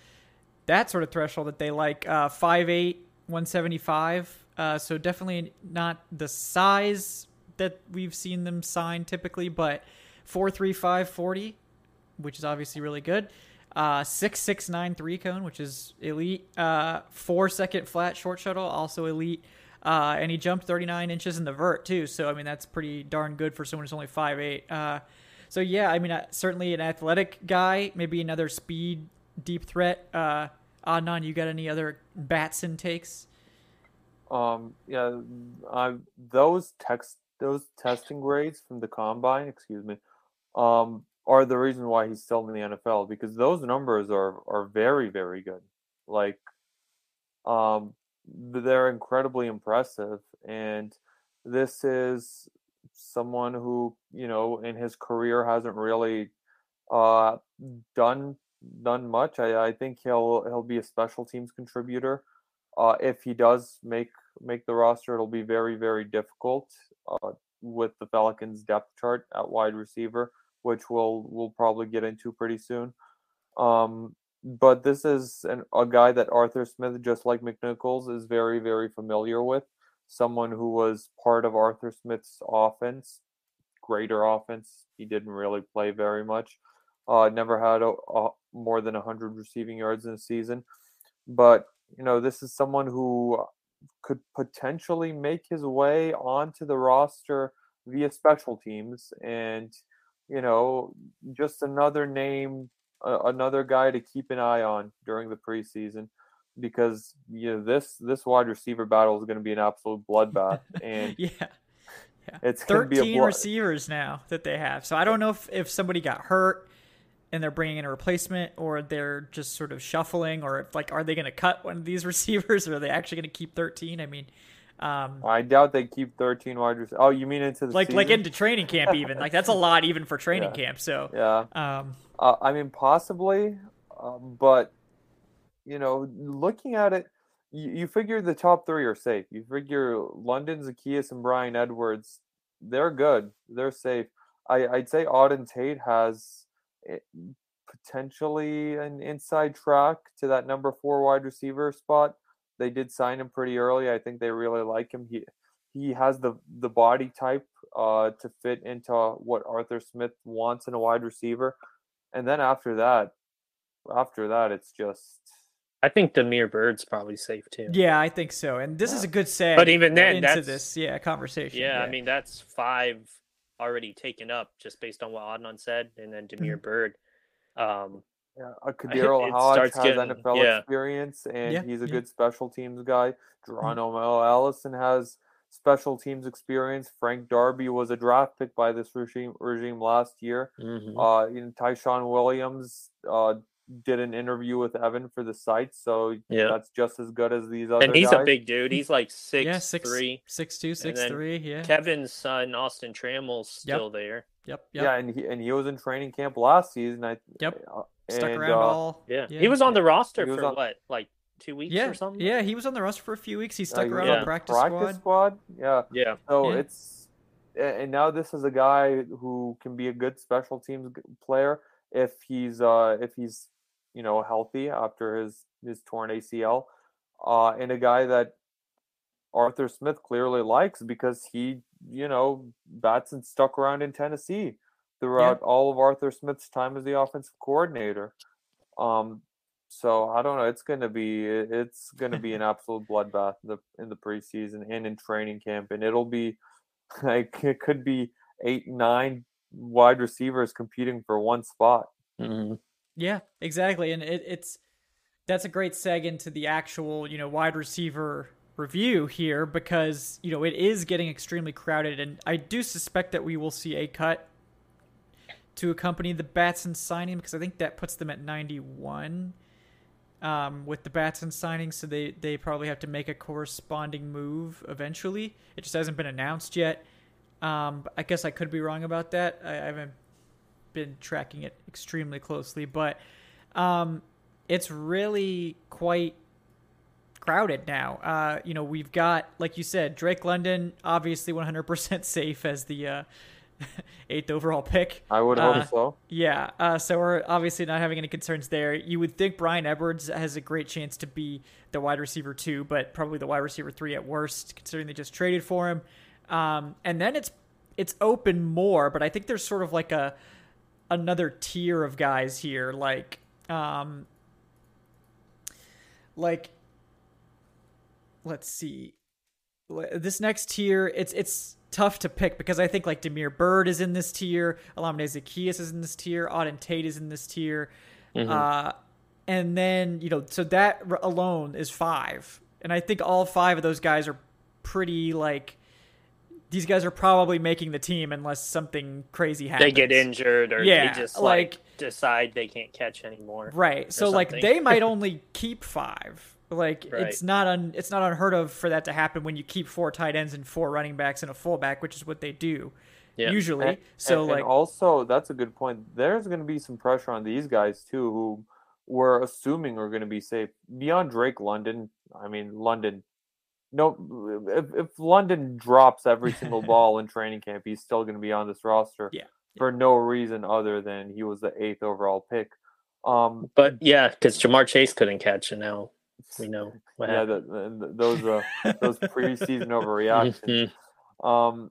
that sort of threshold that they like. Uh, 5'8", 175. Uh, so definitely not the size that we've seen them sign typically, but 4'3", 40, which is obviously really good. Uh, six six nine three cone, which is elite. Uh, four second flat short shuttle, also elite. Uh, and he jumped 39 inches in the vert too. So I mean that's pretty darn good for someone who's only 5'8". Uh, so yeah, I mean uh, certainly an athletic guy, maybe another speed deep threat. Uh, Adnan, you got any other bats Batson takes? Um, yeah, uh, those text those testing grades from the combine, excuse me, um, are the reason why he's still in the NFL because those numbers are are very very good. Like, um, they're incredibly impressive, and this is someone who you know in his career hasn't really uh done done much. I, I think he'll he'll be a special teams contributor. Uh, if he does make make the roster, it'll be very very difficult uh, with the Falcons depth chart at wide receiver, which we'll we'll probably get into pretty soon. Um, but this is an, a guy that Arthur Smith, just like McNichols, is very very familiar with. Someone who was part of Arthur Smith's offense, greater offense. He didn't really play very much. Uh, never had a, a, more than 100 receiving yards in a season. But, you know, this is someone who could potentially make his way onto the roster via special teams. And, you know, just another name, uh, another guy to keep an eye on during the preseason. Because you know this this wide receiver battle is going to be an absolute bloodbath, and yeah, yeah. it's going to be a 13 blood. receivers now that they have. So I don't know if, if somebody got hurt and they're bringing in a replacement or they're just sort of shuffling or if like are they going to cut one of these receivers or are they actually going to keep 13? I mean, um, I doubt they keep 13 wide receivers. Oh, you mean into the like like into training camp even. Like that's a lot even for training Yeah. camp. So yeah. um Uh, I mean, possibly, uh, but you know, looking at it, you, you figure the top three are safe. You figure London, Zaccheaus, and Bryan Edwards, they're good. They're safe. I, I'd say Auden Tate has potentially an inside track to that number four wide receiver spot. They did sign him pretty early. I think they really like him. He he has the the body type uh, to fit into what Arthur Smith wants in a wide receiver. And then after that, after that, it's just I think Damiere Byrd's probably safe too. yeah, I think so. And this is a good seg But even then, into that's- this yeah conversation. Yeah, I mean that's five already taken up just based on what Adnan said, and then Damiere Mm-hmm. Byrd. Um, yeah, a KhaDarel it Hodge has getting- NFL yeah. experience, and Yeah, he's a yeah. good special teams guy. Geronimo Allison has special teams experience. Frank Darby was a draft pick by this regime regime last year. mhm. Uh, you know, Tyshaun Williams uh, did an interview with Evan for the site, so Yeah. that's just as good as these other and he's guys. a big dude. He's like six, yeah, six three. six two, six then three, yeah. Kevin's son, Austin Trammell's Yep. still there. Yep, yep. Yeah, and he and he was in training camp last season. I Yep. Uh, Stuck and, around uh, all Yeah. yeah. he was on the roster He for on- what, like two weeks yeah, or something? Yeah, he was on the roster for a few weeks. He stuck he around was on Yeah. practice, squad. squad. Yeah. yeah. So Yeah. it's and now this is a guy who can be a good special teams player if he's uh if he's you know healthy after his his torn ACL, uh, and a guy that Arthur Smith clearly likes because he you know Batson stuck around in Tennessee throughout yeah. all of Arthur Smith's time as the offensive coordinator. Um, so I don't know. It's gonna be it's gonna be an absolute bloodbath in the in the preseason and in training camp, and it'll be like it could be eight nine wide receivers competing for one spot. Mm-hmm. Yeah, exactly, and it, it's that's a great seg into the actual you know wide receiver review here because you know it is getting extremely crowded, and I do suspect that we will see a cut to accompany the Batson signing because I think that puts them at ninety one um, with the Batson signing, so they, they probably have to make a corresponding move eventually. It just hasn't been announced yet. Um, I guess I could be wrong about that. I, I haven't been tracking it extremely closely, but um, it's really quite crowded now. Uh, you know, we've got, like you said, Drake London, obviously 100% safe as the uh, eighth overall pick. I would hope uh, so. Yeah. Uh, so we're obviously not having any concerns there. You would think Bryan Edwards has a great chance to be the wide receiver two, but probably the wide receiver three at worst, considering they just traded for him. Um, and then it's it's open more, but I think there's sort of like a another tier of guys here, like um, like let's see, this next tier. It's it's tough to pick because I think like Damiere Byrd is in this tier, Olamide Zaccheaus is in this tier, Auden Tate is in this tier, mm-hmm. uh, and then you know so that alone is five, and I think all five of those guys are pretty like these guys are probably making the team unless something crazy happens. They get injured or yeah, they just like, like decide they can't catch anymore. Right. So something. like they might only keep five. Like right. it's not un, it's not unheard of for that to happen when you keep four tight ends and four running backs and a fullback, which is what they do yeah. usually. And, so and, like and also that's a good point. There's going to be some pressure on these guys too, who we're assuming are going to be safe beyond Drake London. I mean London. No, if, if London drops every single ball in training camp, he's still going to be on this roster. Yeah. For no reason other than he was the eighth overall pick. Um, but yeah, because Ja'Marr Chase couldn't catch, and now we know. yeah, the, the, those uh, those preseason overreactions. Mm-hmm. Um,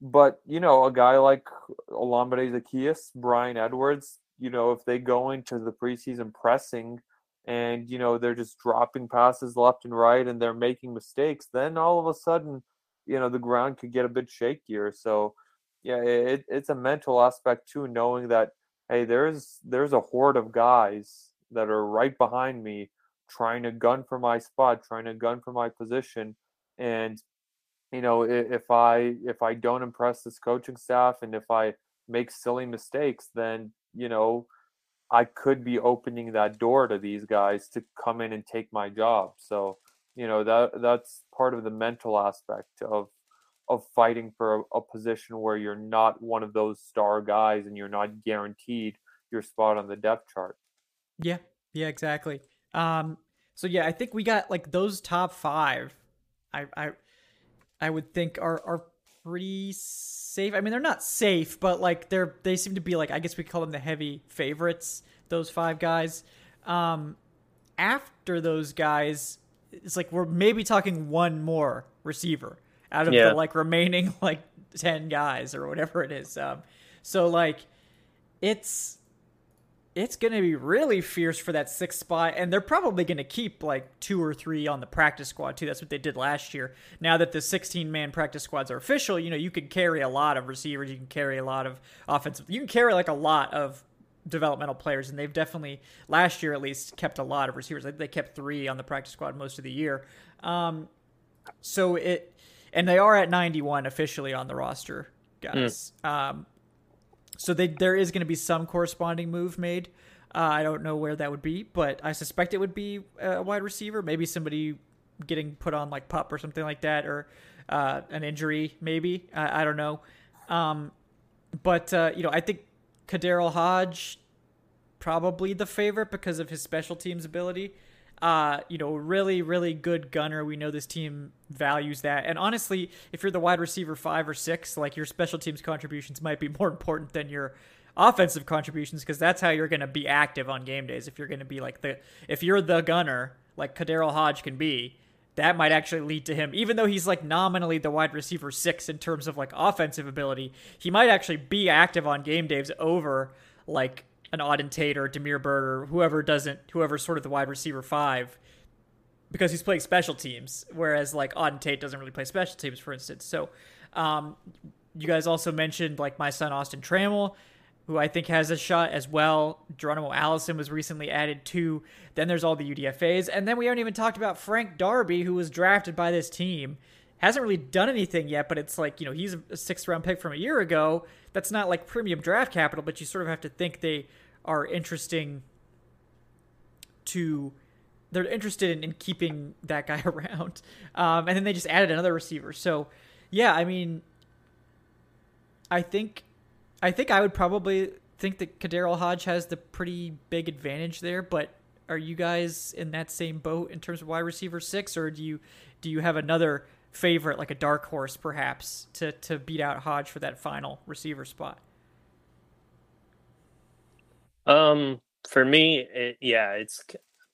but you know, a guy like Olamide Zaccheaus, Bryan Edwards, you know, if they go into the preseason pressing and you know they're just dropping passes left and right and they're making mistakes, then all of a sudden, you know, the ground could get a bit shakier. So, yeah, it, it's a mental aspect too, knowing that hey, there's there's a horde of guys that are right behind me trying to gun for my spot, trying to gun for my position. And you know, if I if I don't impress this coaching staff and if I make silly mistakes, then you know, I could be opening that door to these guys to come in and take my job. So, you know, that that's part of the mental aspect of of fighting for a, a position where you're not one of those star guys and you're not guaranteed your spot on the depth chart. Yeah, yeah, exactly. Um, so yeah, I think we got like those top five. I I I would think are are pretty safe. I mean, they're not safe, but like they're they seem to be like I guess we call them the heavy favorites. Those five guys. Um, after those guys, it's like we're maybe talking one more receiver out of yeah. the like remaining like ten guys or whatever it is. Um, so like it's it's going to be really fierce for that sixth spot, and they're probably going to keep like two or three on the practice squad too. That's what they did last year. Now that the 16 man practice squads are official, you know you can carry a lot of receivers, you can carry a lot of offensive, you can carry like a lot of developmental players, and they've definitely last year at least kept a lot of receivers. They kept three on the practice squad most of the year. Um, so it, and they are at 91 officially on the roster, guys. Mm. Um, so they, there is going to be some corresponding move made. Uh, I don't know where that would be, but I suspect it would be a wide receiver. Maybe somebody getting put on like pup or something like that, or uh, an injury. Maybe I, I don't know. Um, but uh, you know, I think KhaDarel Hodge probably the favorite because of his special teams ability. Uh, you know, really, really good gunner. We know this team values that. And honestly, if you're the wide receiver five or six, like your special teams contributions might be more important than your offensive contributions because that's how you're going to be active on game days. If you're going to be like the, if you're the gunner, like KhaDarel Hodge can be, that might actually lead to him, even though he's like nominally the wide receiver six in terms of like offensive ability, he might actually be active on game days over like an Auden Tate or Damiere Byrd or whoever doesn't, whoever's sort of the wide receiver five, because he's playing special teams, whereas like Auden Tate doesn't really play special teams, for instance. So, um, you guys also mentioned like my son Austin Trammell, who I think has a shot as well. Geronimo Allison was recently added too. Then there's all the UDFA's, and then we haven't even talked about Frank Darby, who was drafted by this team hasn't really done anything yet, but it's like, you know, he's a sixth round pick from a year ago. That's not like premium draft capital, but you sort of have to think they are interesting to they're interested in, in keeping that guy around. Um, and then they just added another receiver. So yeah, I mean I think I think I would probably think that KhaDarel Hodge has the pretty big advantage there, but are you guys in that same boat in terms of wide receiver six, or do you do you have another favorite, like a dark horse, perhaps, to to beat out Hodge for that final receiver spot? Um, for me, it, yeah, it's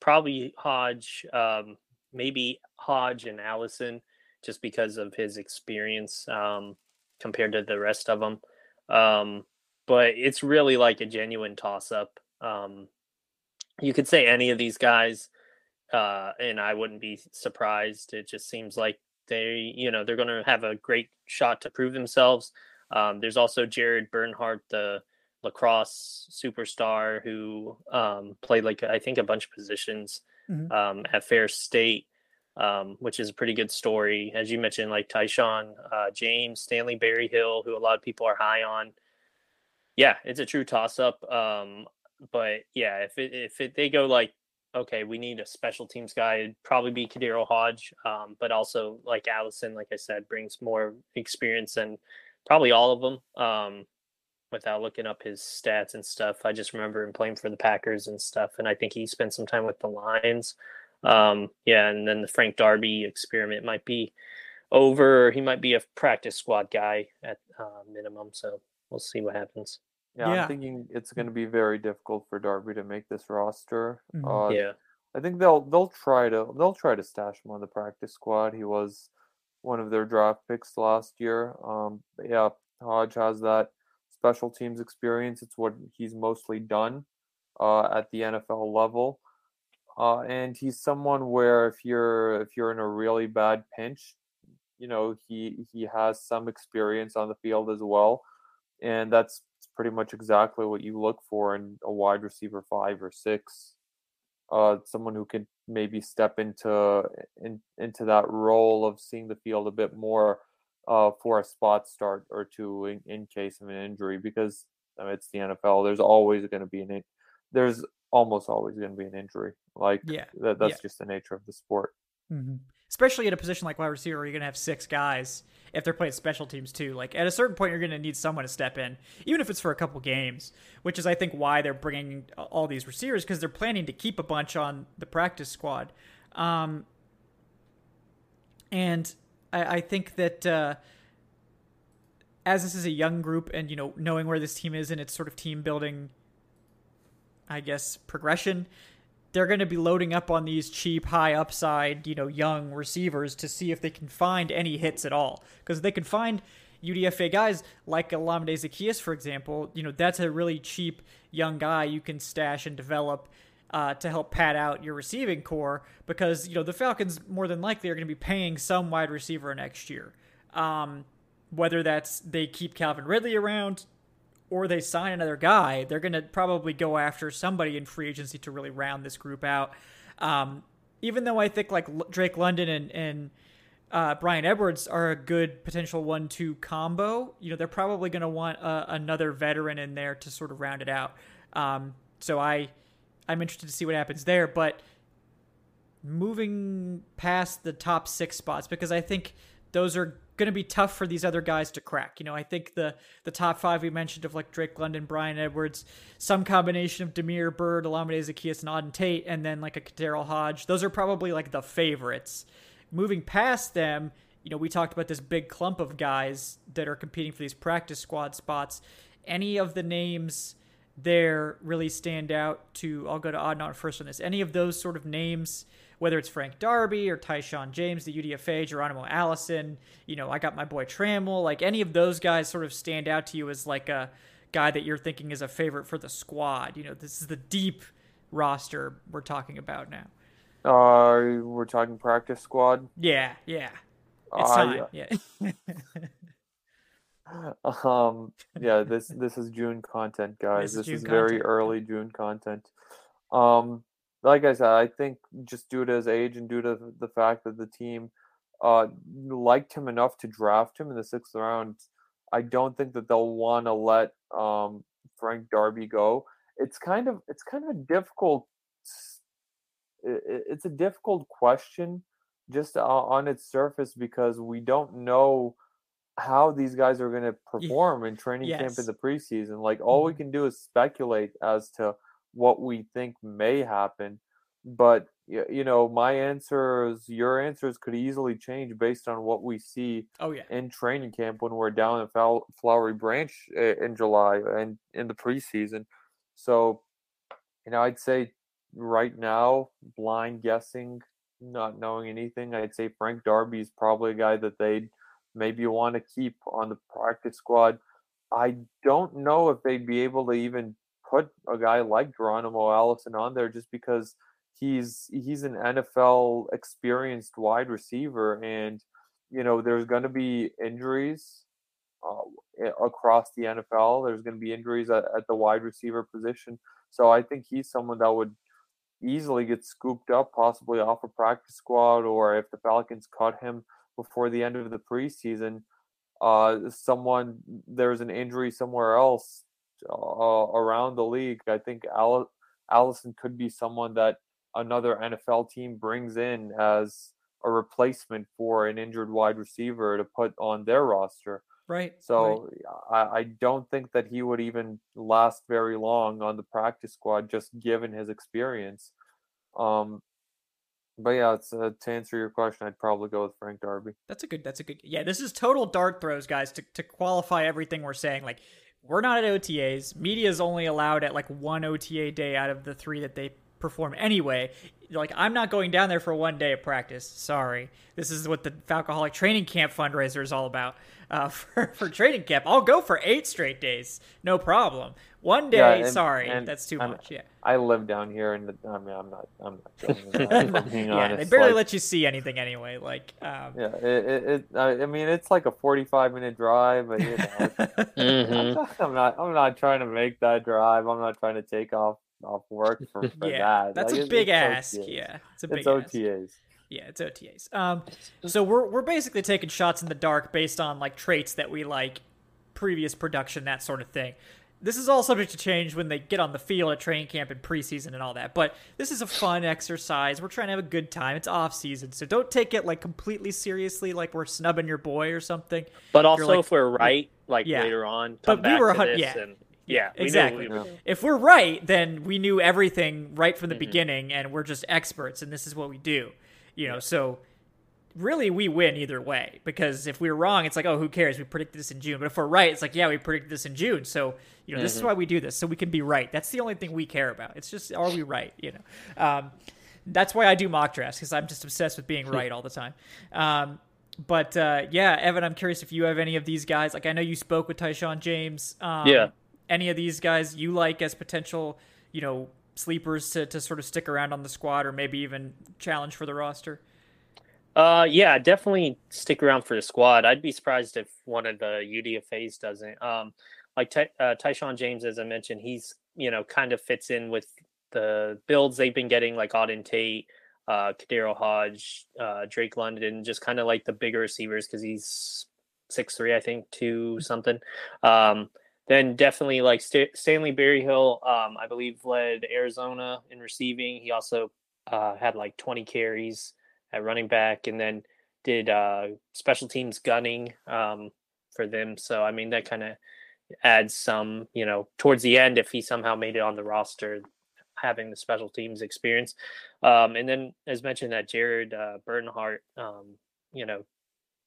probably Hodge, um, maybe Hodge and Allison, just because of his experience um, compared to the rest of them. Um, but it's really like a genuine toss up. Um, you could say any of these guys, uh, and I wouldn't be surprised. It just seems like they, you know, they're going to have a great shot to prove themselves. Um, there's also Jared Bernhardt, the lacrosse superstar who um, played like I think a bunch of positions mm-hmm. um, at Ferris State, um, which is a pretty good story. As you mentioned, like Tyshaun uh, James, Stanley Berryhill, who a lot of people are high on. Yeah, it's a true toss up. Um, but yeah, if it, if it, they go like okay, we need a special teams guy. It'd probably be KhaDarel Hodge, um, but also like Allison, like I said, brings more experience than probably all of them. Um, without looking up his stats and stuff, I just remember him playing for the Packers and stuff, and I think he spent some time with the Lions. Um, yeah, and then the Frank Darby experiment might be over. He might be a practice squad guy at uh, minimum, so we'll see what happens. Yeah, yeah, I'm thinking it's going to be very difficult for Darby to make this roster. Mm-hmm. Uh, yeah, I think they'll they'll try to they'll try to stash him on the practice squad. He was one of their draft picks last year. Um, yeah, Hodge has that special teams experience. It's what he's mostly done uh, at the NFL level, uh, and he's someone where if you're if you're in a really bad pinch, you know he he has some experience on the field as well, and that's pretty much exactly what you look for in a wide receiver five or six. Uh, someone who can maybe step into in, into that role of seeing the field a bit more uh, for a spot start or two in, in case of an injury because I mean, it's the NFL. There's always going to be an in, there's almost always going to be an injury. Like yeah, that, that's yeah. just the nature of the sport. Mm-hmm. Especially at a position like wide receiver, where you're going to have six guys if they're playing special teams too. Like at a certain point, you're going to need someone to step in, even if it's for a couple games. Which is, I think, why they're bringing all these receivers because they're planning to keep a bunch on the practice squad. Um, and I, I think that uh, as this is a young group, and you know, knowing where this team is and its sort of team building, I guess progression they're going to be loading up on these cheap, high upside, you know, young receivers to see if they can find any hits at all. Because they can find UDFA guys like Olamide Zaccheaus, for example, you know, that's a really cheap young guy you can stash and develop uh, to help pad out your receiving corps because, you know, the Falcons more than likely are going to be paying some wide receiver next year. Um, whether that's they keep Calvin Ridley around or they sign another guy, they're going to probably go after somebody in free agency to really round this group out. Um, even though I think like Drake London and, and uh, Bryan Edwards are a good potential one-two combo, you know, they're probably going to want uh, another veteran in there to sort of round it out. Um, so I, I'm interested to see what happens there. But moving past the top six spots, because I think those are going to be tough for these other guys to crack. You know, I think the the top five we mentioned of like Drake London, Bryan Edwards, some combination of Damiere Byrd, Olamide Zaccheaus, and Auden Tate, and then like a KhaDarel Hodge. Those are probably like the favorites. Moving past them, you know, we talked about this big clump of guys that are competing for these practice squad spots. Any of the names there really stand out to I'll go to Adnan first on this. Any of those sort of names whether it's Frank Darby or Tyshaun James, the UDFA, Geronimo Allison, you know, I got my boy Trammell, like any of those guys sort of stand out to you as like a guy that you're thinking is a favorite for the squad. You know, this is the deep roster we're talking about now. Uh, we're talking practice squad. Yeah, yeah. It's uh, time. Yeah. um. Yeah. This this is June content, guys. This, this is, is very early June content. Um like I said, I think just due to his age and due to the fact that the team uh, liked him enough to draft him in the sixth round, I don't think that they'll want to let um, Frank Darby go. It's kind of it's kind of a difficult. It's a difficult question just on its surface because we don't know how these guys are going to perform in training yes. camp in the preseason. Like all we mm-hmm. can do is speculate as to what we think may happen. But you know, my answers, your answers could easily change based on what we see. Oh yeah. In training camp when we're down in Flowery Branch eh, in July and in the preseason, so you know, I'd say right now, blind guessing, not knowing anything, I'd say Frank Darby is probably a guy that they'd maybe want to keep on the practice squad. I don't know if they'd be able to even put a guy like Geronimo Allison on there just because he's he's an NFL experienced wide receiver, and you know there's going to be injuries uh, across the NFL. There's going to be injuries at, at the wide receiver position, so I think he's someone that would easily get scooped up, possibly off a practice squad, or if the Falcons cut him before the end of the preseason, uh, someone there's an injury somewhere else uh, around the league. I think Al- Allison could be someone that another NFL team brings in as a replacement for an injured wide receiver to put on their roster. Right. So right. I, I don't think that he would even last very long on the practice squad, just given his experience. Um, but yeah, it's, uh, to answer your question, I'd probably go with Frank Darby. That's a good. That's a good. Yeah, this is total dart throws, guys. To to qualify everything we're saying, like we're not at OTAs. Media is only allowed at like one OTA day out of the three that they perform anyway. Like I'm not going down there for one day of practice. Sorry, this is what the Falcoholic Training Camp fundraiser is all about. Uh, for for training camp, I'll go for eight straight days, no problem. One day, yeah, and, sorry, and, that's too much. Yeah, I live down here, and I mean, I'm not, I'm not. yeah, honest. they barely like, let you see anything anyway. Like, um, yeah, it, it, it, I mean, it's like a 45 minute drive, but you know, mm-hmm. I'm, not, I'm not, trying to make that drive. I'm not trying to take off off work for, for yeah, that. That's like, a big ask. OTAs. Yeah, it's a big it's OTAs. Ask. Yeah, it's OTAs. Um, so we're we're basically taking shots in the dark based on like traits that we like, previous production, that sort of thing. This is all subject to change when they get on the field at training camp and preseason and all that. But this is a fun exercise. We're trying to have a good time. It's off season, so don't take it like completely seriously, like we're snubbing your boy or something. But also, if, like, if we're right, like yeah. later on, but we were yeah. And- yeah, exactly. We if we're right, then we knew everything right from the mm-hmm. beginning, and we're just experts, and this is what we do. You know, yeah. so really we win either way because if we're wrong, it's like, oh, who cares? We predicted this in June. But if we're right, it's like, yeah, we predicted this in June. So you know, mm-hmm. this is mm-hmm. why we do this, so we can be right. That's the only thing we care about. It's just, are we right? You know, um, that's why I do mock drafts because I'm just obsessed with being right all the time. Um, but uh, yeah, Evan, I'm curious if you have any of these guys. Like I know you spoke with Tyshaun James. Um, yeah any of these guys you like as potential, you know, sleepers to, to sort of stick around on the squad or maybe even challenge for the roster? Uh, yeah, definitely stick around for the squad. I'd be surprised if one of the UDFA's doesn't. Um, like Ty- uh, Tyshaun James, as I mentioned, he's you know kind of fits in with the builds they've been getting, like Auden Tate, uh, KhaDarel Hodge, uh, Drake London, just kind of like the bigger receivers because he's six three, I think, two something. Um, then definitely like St- Stanley Berryhill, um, I believe led Arizona in receiving. He also uh, had like 20 carries at running back, and then did uh, special teams gunning um, for them. So I mean that kind of adds some, you know, towards the end if he somehow made it on the roster, having the special teams experience. Um, and then as mentioned that Jared uh, Bernhardt, um, you know,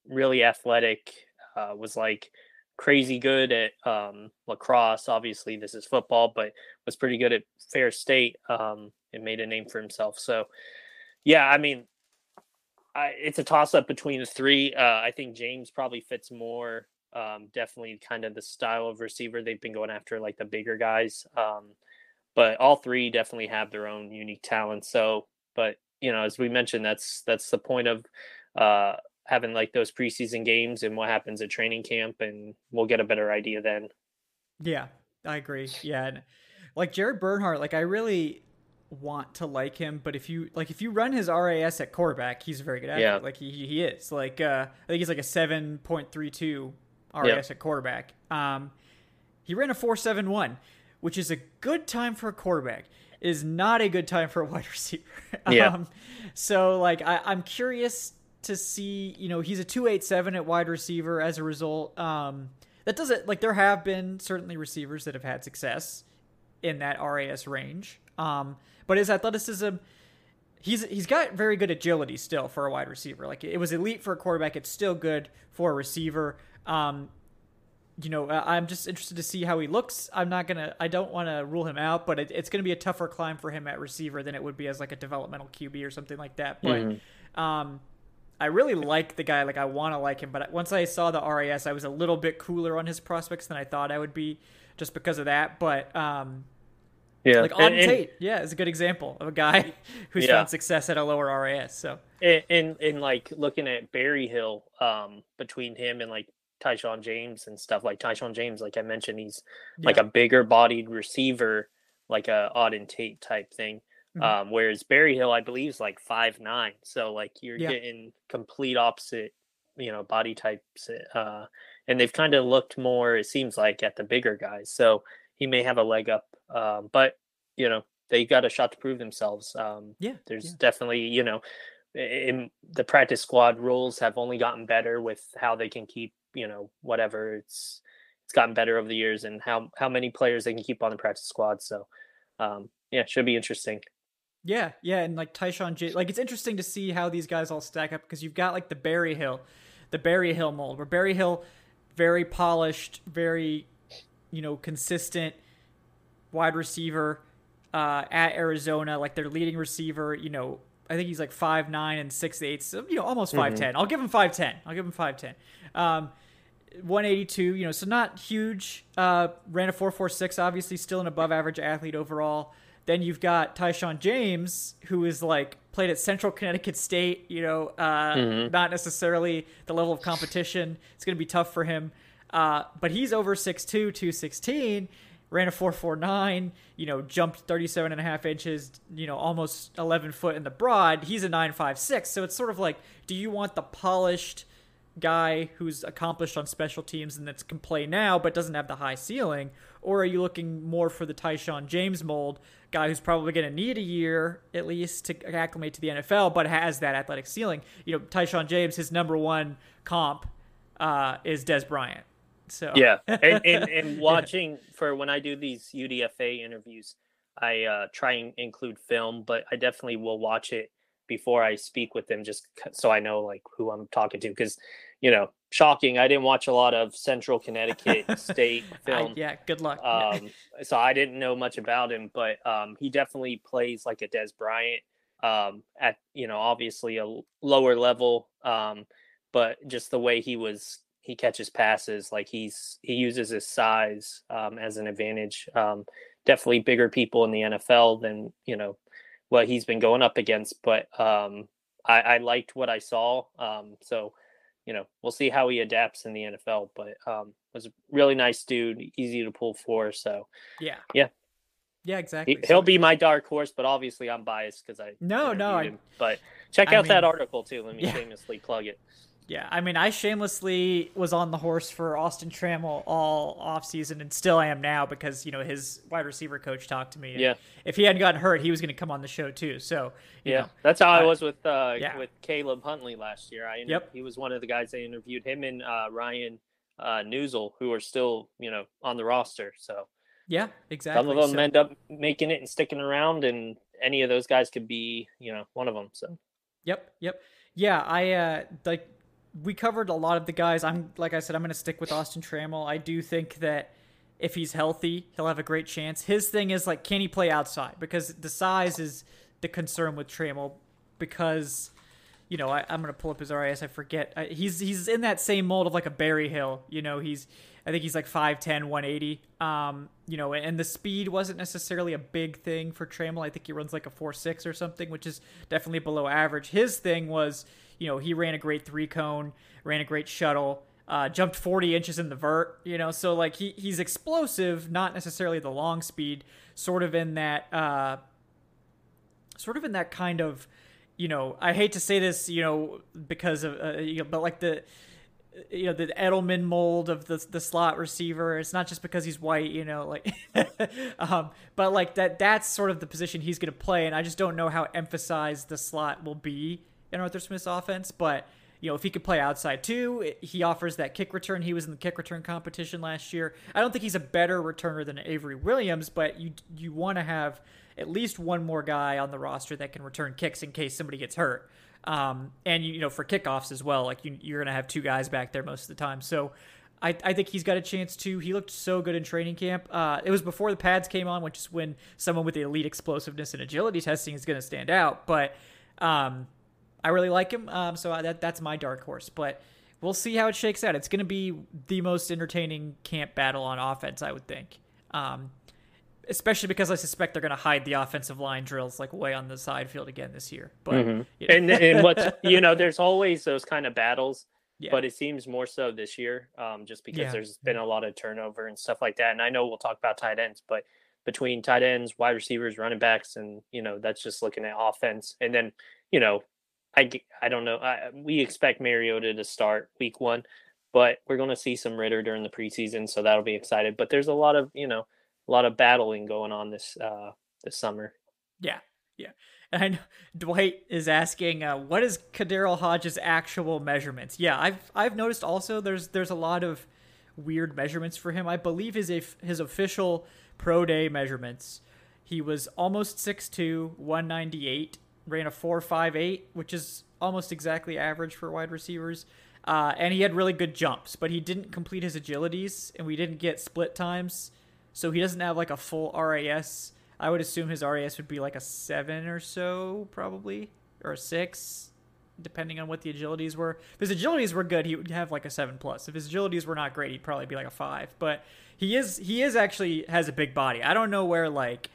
really athletic, uh, was like crazy good at um, lacrosse. Obviously, this is football, but was pretty good at Ferris State um, and made a name for himself. So, yeah, I mean, I, it's a toss up between the three. Uh, I think James probably fits more. Um, definitely kind of the style of receiver they've been going after, like the bigger guys. Um, but all three definitely have their own unique talents. So, but you know, as we mentioned, that's that's the point of uh, having like those preseason games and what happens at training camp, and we'll get a better idea then. Yeah, I agree. Yeah, and like Jared Bernhardt, like I really want to like him, but if you like if you run his RAS at quarterback, he's a very good athlete. Yeah. Like he he is. Like uh I think he's like a seven point three two RAS yep. at quarterback. Um he ran a four seven one, which is a good time for a quarterback. Is not a good time for a wide receiver. Yeah. um so like I, I'm curious to see, you know, he's a two eight seven at wide receiver as a result. Um that doesn't like there have been certainly receivers that have had success in that RAS range. Um, but his athleticism, he's he's got very good agility still for a wide receiver. Like it was elite for a quarterback, it's still good for a receiver. Um, you know, I'm just interested to see how he looks. I'm not gonna, I don't want to rule him out, but it, it's gonna be a tougher climb for him at receiver than it would be as like a developmental QB or something like that. But mm-hmm. um, I really like the guy. Like I want to like him, but once I saw the RAS, I was a little bit cooler on his prospects than I thought I would be, just because of that. But um, yeah, like Auden Tate, yeah, is a good example of a guy who's yeah. found success at a lower RAS. So, and, and, and like looking at Berryhill, um, between him and like Tyshaun James and stuff like Tyshaun James, like I mentioned, he's yeah. like a bigger bodied receiver, like a Auden Tate type thing. Mm-hmm. Um, whereas Berryhill, I believe, is like five nine. So like you're yeah. getting complete opposite, you know, body types. Uh, and they've kind of looked more, it seems like, at the bigger guys. So he may have a leg up. Um, but you know, they got a shot to prove themselves. Um, yeah, there's yeah. definitely you know, in the practice squad rules have only gotten better with how they can keep you know whatever it's it's gotten better over the years and how how many players they can keep on the practice squad. So um, yeah, should be interesting. Yeah, yeah, and like Tyshaun J, like it's interesting to see how these guys all stack up because you've got like the Berryhill, the Berryhill mold, where Berryhill, very polished, very you know, consistent wide receiver uh, at Arizona, like their leading receiver. You know, I think he's like five nine and six eight, so you know, almost five ten. Mm-hmm. I'll give him five ten. I'll give him five ten. Um, 182, you know, so not huge. Uh, ran a 446, obviously still an above average athlete overall. Then you've got Tyshaun James, who is like played at Central Connecticut State, you know, uh, mm-hmm. not necessarily the level of competition. It's going to be tough for him. Uh, but he's over 6'2", 216, ran a 4.49, you know, jumped 37 and a half inches, you know, almost 11 foot in the broad. He's a 9.56. So it's sort of like, do you want the polished guy who's accomplished on special teams and that can play now but doesn't have the high ceiling? Or are you looking more for the Tyshaun James mold, guy who's probably going to need a year at least to acclimate to the NFL, but has that athletic ceiling? You know, Tyshaun James, his number one comp uh, is Dez Bryant. So yeah, and, and, and watching for when I do these UDFA interviews, I uh, try and include film, but I definitely will watch it before I speak with them, just so I know like who I'm talking to. Because you know, shocking, I didn't watch a lot of Central Connecticut State film. I, yeah, good luck. Um, so I didn't know much about him, but um, he definitely plays like a Dez Bryant um, at you know obviously a lower level, um, but just the way he was he catches passes like he's he uses his size um, as an advantage um, definitely bigger people in the nfl than you know what he's been going up against but um, I, I, liked what i saw um, so you know we'll see how he adapts in the nfl but um, was a really nice dude easy to pull for so yeah yeah yeah, exactly. He, will be my dark horse, but obviously I'm biased because I no, no. I, but check out I mean, that article too. Let me yeah. shamelessly plug it. Yeah, I mean, I shamelessly was on the horse for Austin Trammell all off season, and still I am now because you know his wide receiver coach talked to me. Yeah. If he hadn't gotten hurt, he was going to come on the show too. So yeah, know, that's how I I- was with uh, yeah. with Caleb Huntley last year. I Yep. he was one of the guys I interviewed. Him and uh, Ryan uh, Neuzil, who are still you know on the roster. So yeah, exactly. some of them So- end up making it and sticking around, and any of those guys could be you know one of them. So Yep, yep. Yeah, I uh like we covered a lot of the guys. I'm like I said, I'm gonna stick with Austin Trammell. I do think that if he's healthy, he'll have a great chance. His thing is like, can he play outside? Because the size is the concern with Trammell. Because you know, I, I'm gonna pull up his RAS. I forget. I, he's he's in that same mold of like a Berryhill. You know, he's I think he's like 5'10", 180. Um, you know, and the speed wasn't necessarily a big thing for Trammell. I think he runs like a four six or something, which is definitely below average. His thing was, you know, he ran a great three cone, ran a great shuttle. Uh, jumped 40 inches in the vert, you know, so like he, he's explosive, not necessarily the long speed, sort of in that uh, sort of in that kind of you know i hate to say this you know because of uh, you know but like the you know the edelman mold of the the slot receiver it's not just because he's white you know like um but like that that's sort of the position he's going to play and i just don't know how emphasized the slot will be in arthur smith's offense but you know, if he could play outside too, he offers that kick return. He was in the kick return competition last year. I don't think he's a better returner than Avery Williams, but you you want to have at least one more guy on the roster that can return kicks in case somebody gets hurt. Um, and you, you know, for kickoffs as well, like you, you're gonna have two guys back there most of the time. So. I, I think he's got a chance too. He looked so good in training camp. Uh, it was before the pads came on, which is when someone with the elite explosiveness and agility testing is going to stand out. But um, I really like him. Um, so I, that that's my dark horse. But we'll see how it shakes out. It's going to be the most entertaining camp battle on offense, I would think. Um, especially because I suspect they're going to hide the offensive line drills like way on the side field again this year. But you know, and and what's you know there's always those kind of battles yeah, but it seems more so this year um, just because Yeah. there's been a lot of turnover and stuff like that and i know we'll talk about tight ends but between tight ends wide receivers running backs and you know that's just looking at offense and then you know i i don't know I, we expect mariota to start week one but we're going to see some Ridder during the preseason so that'll be excited but there's a lot of you know a lot of battling going on this uh this summer yeah, yeah. And I know Dwight is asking, uh, what is KhaDarel Hodges' actual measurements? Yeah, I've I've noticed also there's there's a lot of weird measurements for him. I believe his his official pro day measurements, he was almost 6'2", 198, ran a four five eight, which is almost exactly average for wide receivers. Uh, and he had really good jumps, but he didn't complete his agilities, and we didn't get split times, so he doesn't have like a full RAS. I would assume his RAS would be like a seven or so, probably, or a six, depending on what the agilities were. If his agilities were good, he would have like a seven plus. If his agilities were not great, he'd probably be like a five. But he is he is actually has a big body. I don't know where like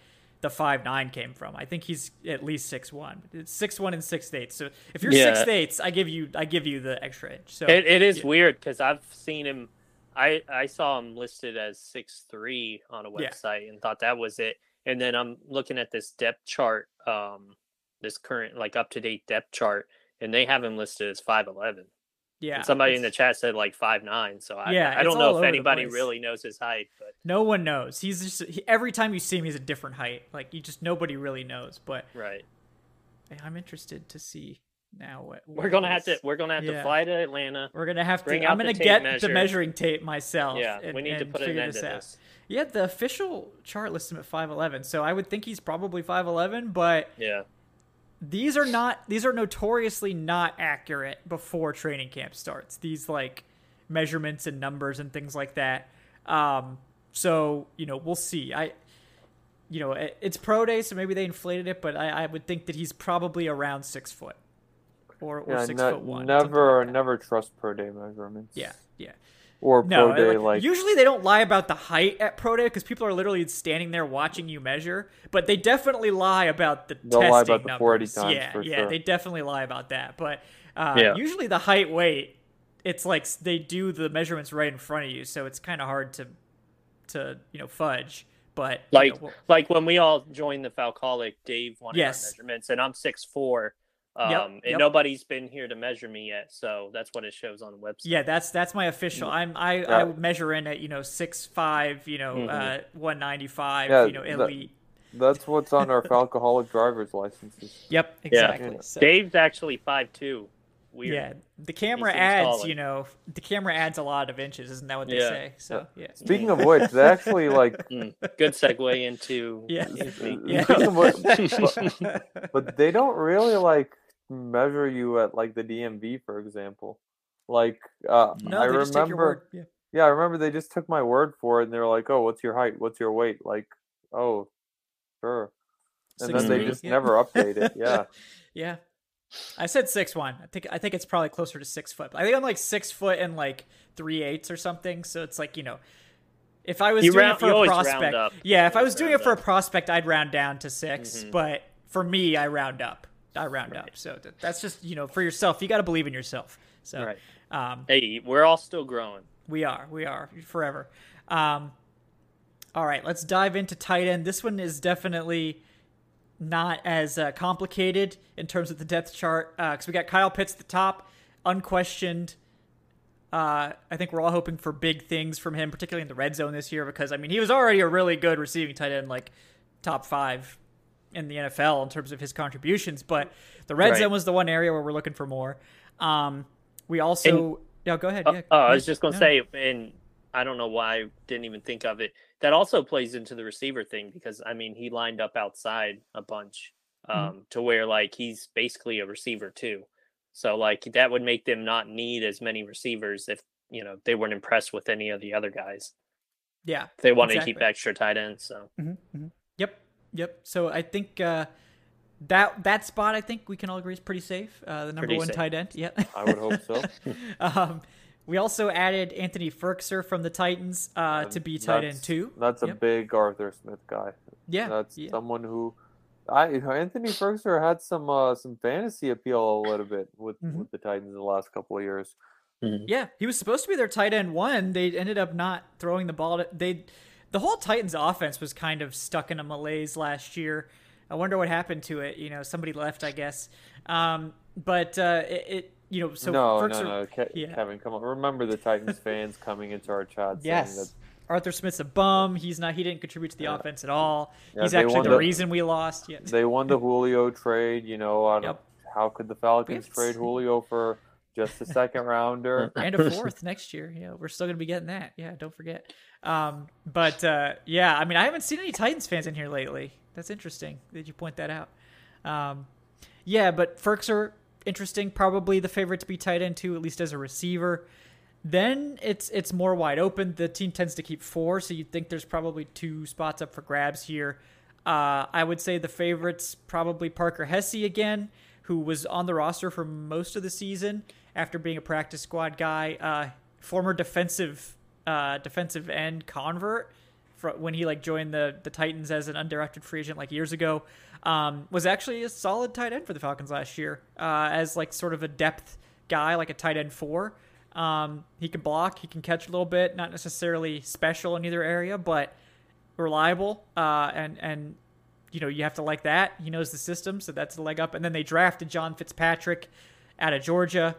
the five nine came from. I think he's at least six one. It's six one and six eighths. So if you're Yeah. six eighths, I give you I give you the extra inch. So It, it is yeah. weird because I've seen him. I I saw him listed as six three on a Yeah. website and thought that was it. And then I'm looking at this depth chart, um, this current like up to date depth chart, and they have him listed as five eleven. Yeah, and somebody in the chat said like five nine. So I Yeah, I don't know if anybody really knows his height, but no one knows. He's just he, every time you see him, he's a different height. Like you just nobody really knows. But right. I'm interested to see now what, We're gonna have to we're gonna have Yeah. to fly to Atlanta. We're gonna have to. I'm gonna tape get the measuring tape myself. Yeah, and- we need to put an figure end this to out. this. Yeah, the official chart lists him at 5'11, so I would think he's probably 5'11. But Yeah. These are not. These are notoriously not accurate before training camp starts. These like measurements and numbers and things like that. Um, so you know, we'll see. I. You know, it- it's pro day, so maybe they inflated it, but I, I would think that he's probably around six foot, or, or Yeah, six ne- foot one. never, like never trust pro day measurements. Yeah, yeah. Or No, pro day like, like usually they don't lie about the height at pro day because people are literally standing there watching you measure. But they definitely lie about the They'll testing lie about the numbers. 40 times yeah, for yeah, sure. they definitely lie about that. But uh, Yeah. usually the height weight, it's like they do the measurements right in front of you, so it's kind of hard to to you know fudge. But you Like know, well- like when we all joined the Falcoholic, Dave wanted Yes. our measurements, and I'm six four. Um, Yep, and yep. nobody's been here to measure me yet, so that's what it shows on the website. Yeah, that's that's my official. I'm I, Yeah. I measure in at you know six five, you know, Mhm. uh, one ninety five, Yeah, you know, that- elite. That's what's on our alcoholic driver's licenses. Yep, exactly. So, Dave's actually five two. Weird. yeah, the camera adds, taller. you know, the camera adds a lot of inches, isn't that what they Yeah. say? So yeah, Speaking of which, they actually like. Mm, good segue into Yeah. Yeah. Of which, but, but they don't really like measure you at like the DMV, for example. Like, uh, no, I they just take your word. remember. Yeah. Yeah, I remember they just took my word for it, and they were like, "Oh, what's your height? What's your weight?" Like, "Oh, sure," and Six then they three, just yeah. never update it. Yeah, yeah. I said six one. I think I think it's probably closer to six foot. I think I'm like six foot and like three eighths or something. So it's like you know, if I was You doing round- it for a prospect, yeah, if I was doing round it for a prospect, I'd round down to 6 Mhm. But for me, I round up. I round up. So th- that's just you know for yourself. You got to believe in yourself. So Right. um, Hey, we're all still growing. we are. We are forever. Um, all right, let's dive into tight end. This one is definitely not as uh, complicated in terms of the depth chart because we got Kyle Pitts at the top, unquestioned. Uh, I think we're all hoping for big things from him, particularly in the red zone this year, because I mean he was already a really good receiving tight end, like top five in the NFL in terms of his contributions. But the red Right. zone was the one area where we're looking for more. Um, we also, yeah, go ahead. Uh, Yeah, oh, I was just gonna no. say, and I don't know why I didn't even think of it. That also plays into the receiver thing because I mean he lined up outside a bunch um, Mm-hmm. to where like he's basically a receiver too. So like that would make them not need as many receivers if you know they weren't impressed with any of the other guys. yeah, If they wanted to keep extra tight ends. So Yep, yep. So I think uh, that that spot, I think we can all agree is pretty safe. Uh, the number Pretty one safe. tight end. Yeah. I would hope so. um, we also added Anthony Firkser from the Titans uh, to be tight end That's- too. That's a Yep. big Arthur Smith guy. Yeah, That's yeah. someone who, I Anthony Firkser had some uh, some fantasy appeal a little bit with Mhm. with the Titans in the last couple of years. Yeah, he was supposed to be their tight end one. They ended up not throwing the ball. To, they, the whole Titans offense was kind of stuck in a malaise last year. I wonder what happened to it. You know, somebody left, I guess. Um, but uh, it, it, you know, so no, no, no, Ke- yeah. Kevin, come on. Remember the Titans fans coming into our chat saying Yes. that Arthur Smith's a bum. He's not. He didn't contribute to the Yeah. offense at all. Yeah, He's actually the, the- reason we lost. Yeah. they won the Julio trade. You know, I don't, Yep. how could the Falcons trade Julio for just a second rounder? and a fourth next year. Yeah, we're still gonna be getting that. Yeah, don't forget. Um, but uh, yeah, I mean, I haven't seen any Titans fans in here lately. That's interesting that you point that out. Um, yeah, but Firkser interesting. Probably the favorite to be tight end too, at least as a receiver. Then it's it's more wide open. The team tends to keep four, so you'd think there's probably two spots up for grabs here. Uh, I would say the favorites probably Parker Hesse again, who was on the roster for most of the season after being a practice squad guy. Uh, former defensive uh, defensive end convert when he like joined the the Titans as an undirected free agent like years ago. Um, was actually a solid tight end for the Falcons last year uh, as like sort of a depth guy, like a tight end four. Um, he can block, he can catch a little bit, not necessarily special in either area, but reliable. Uh, and and you know you have to like that. He knows the system, so that's the leg up. And then they drafted John Fitzpatrick out of Georgia,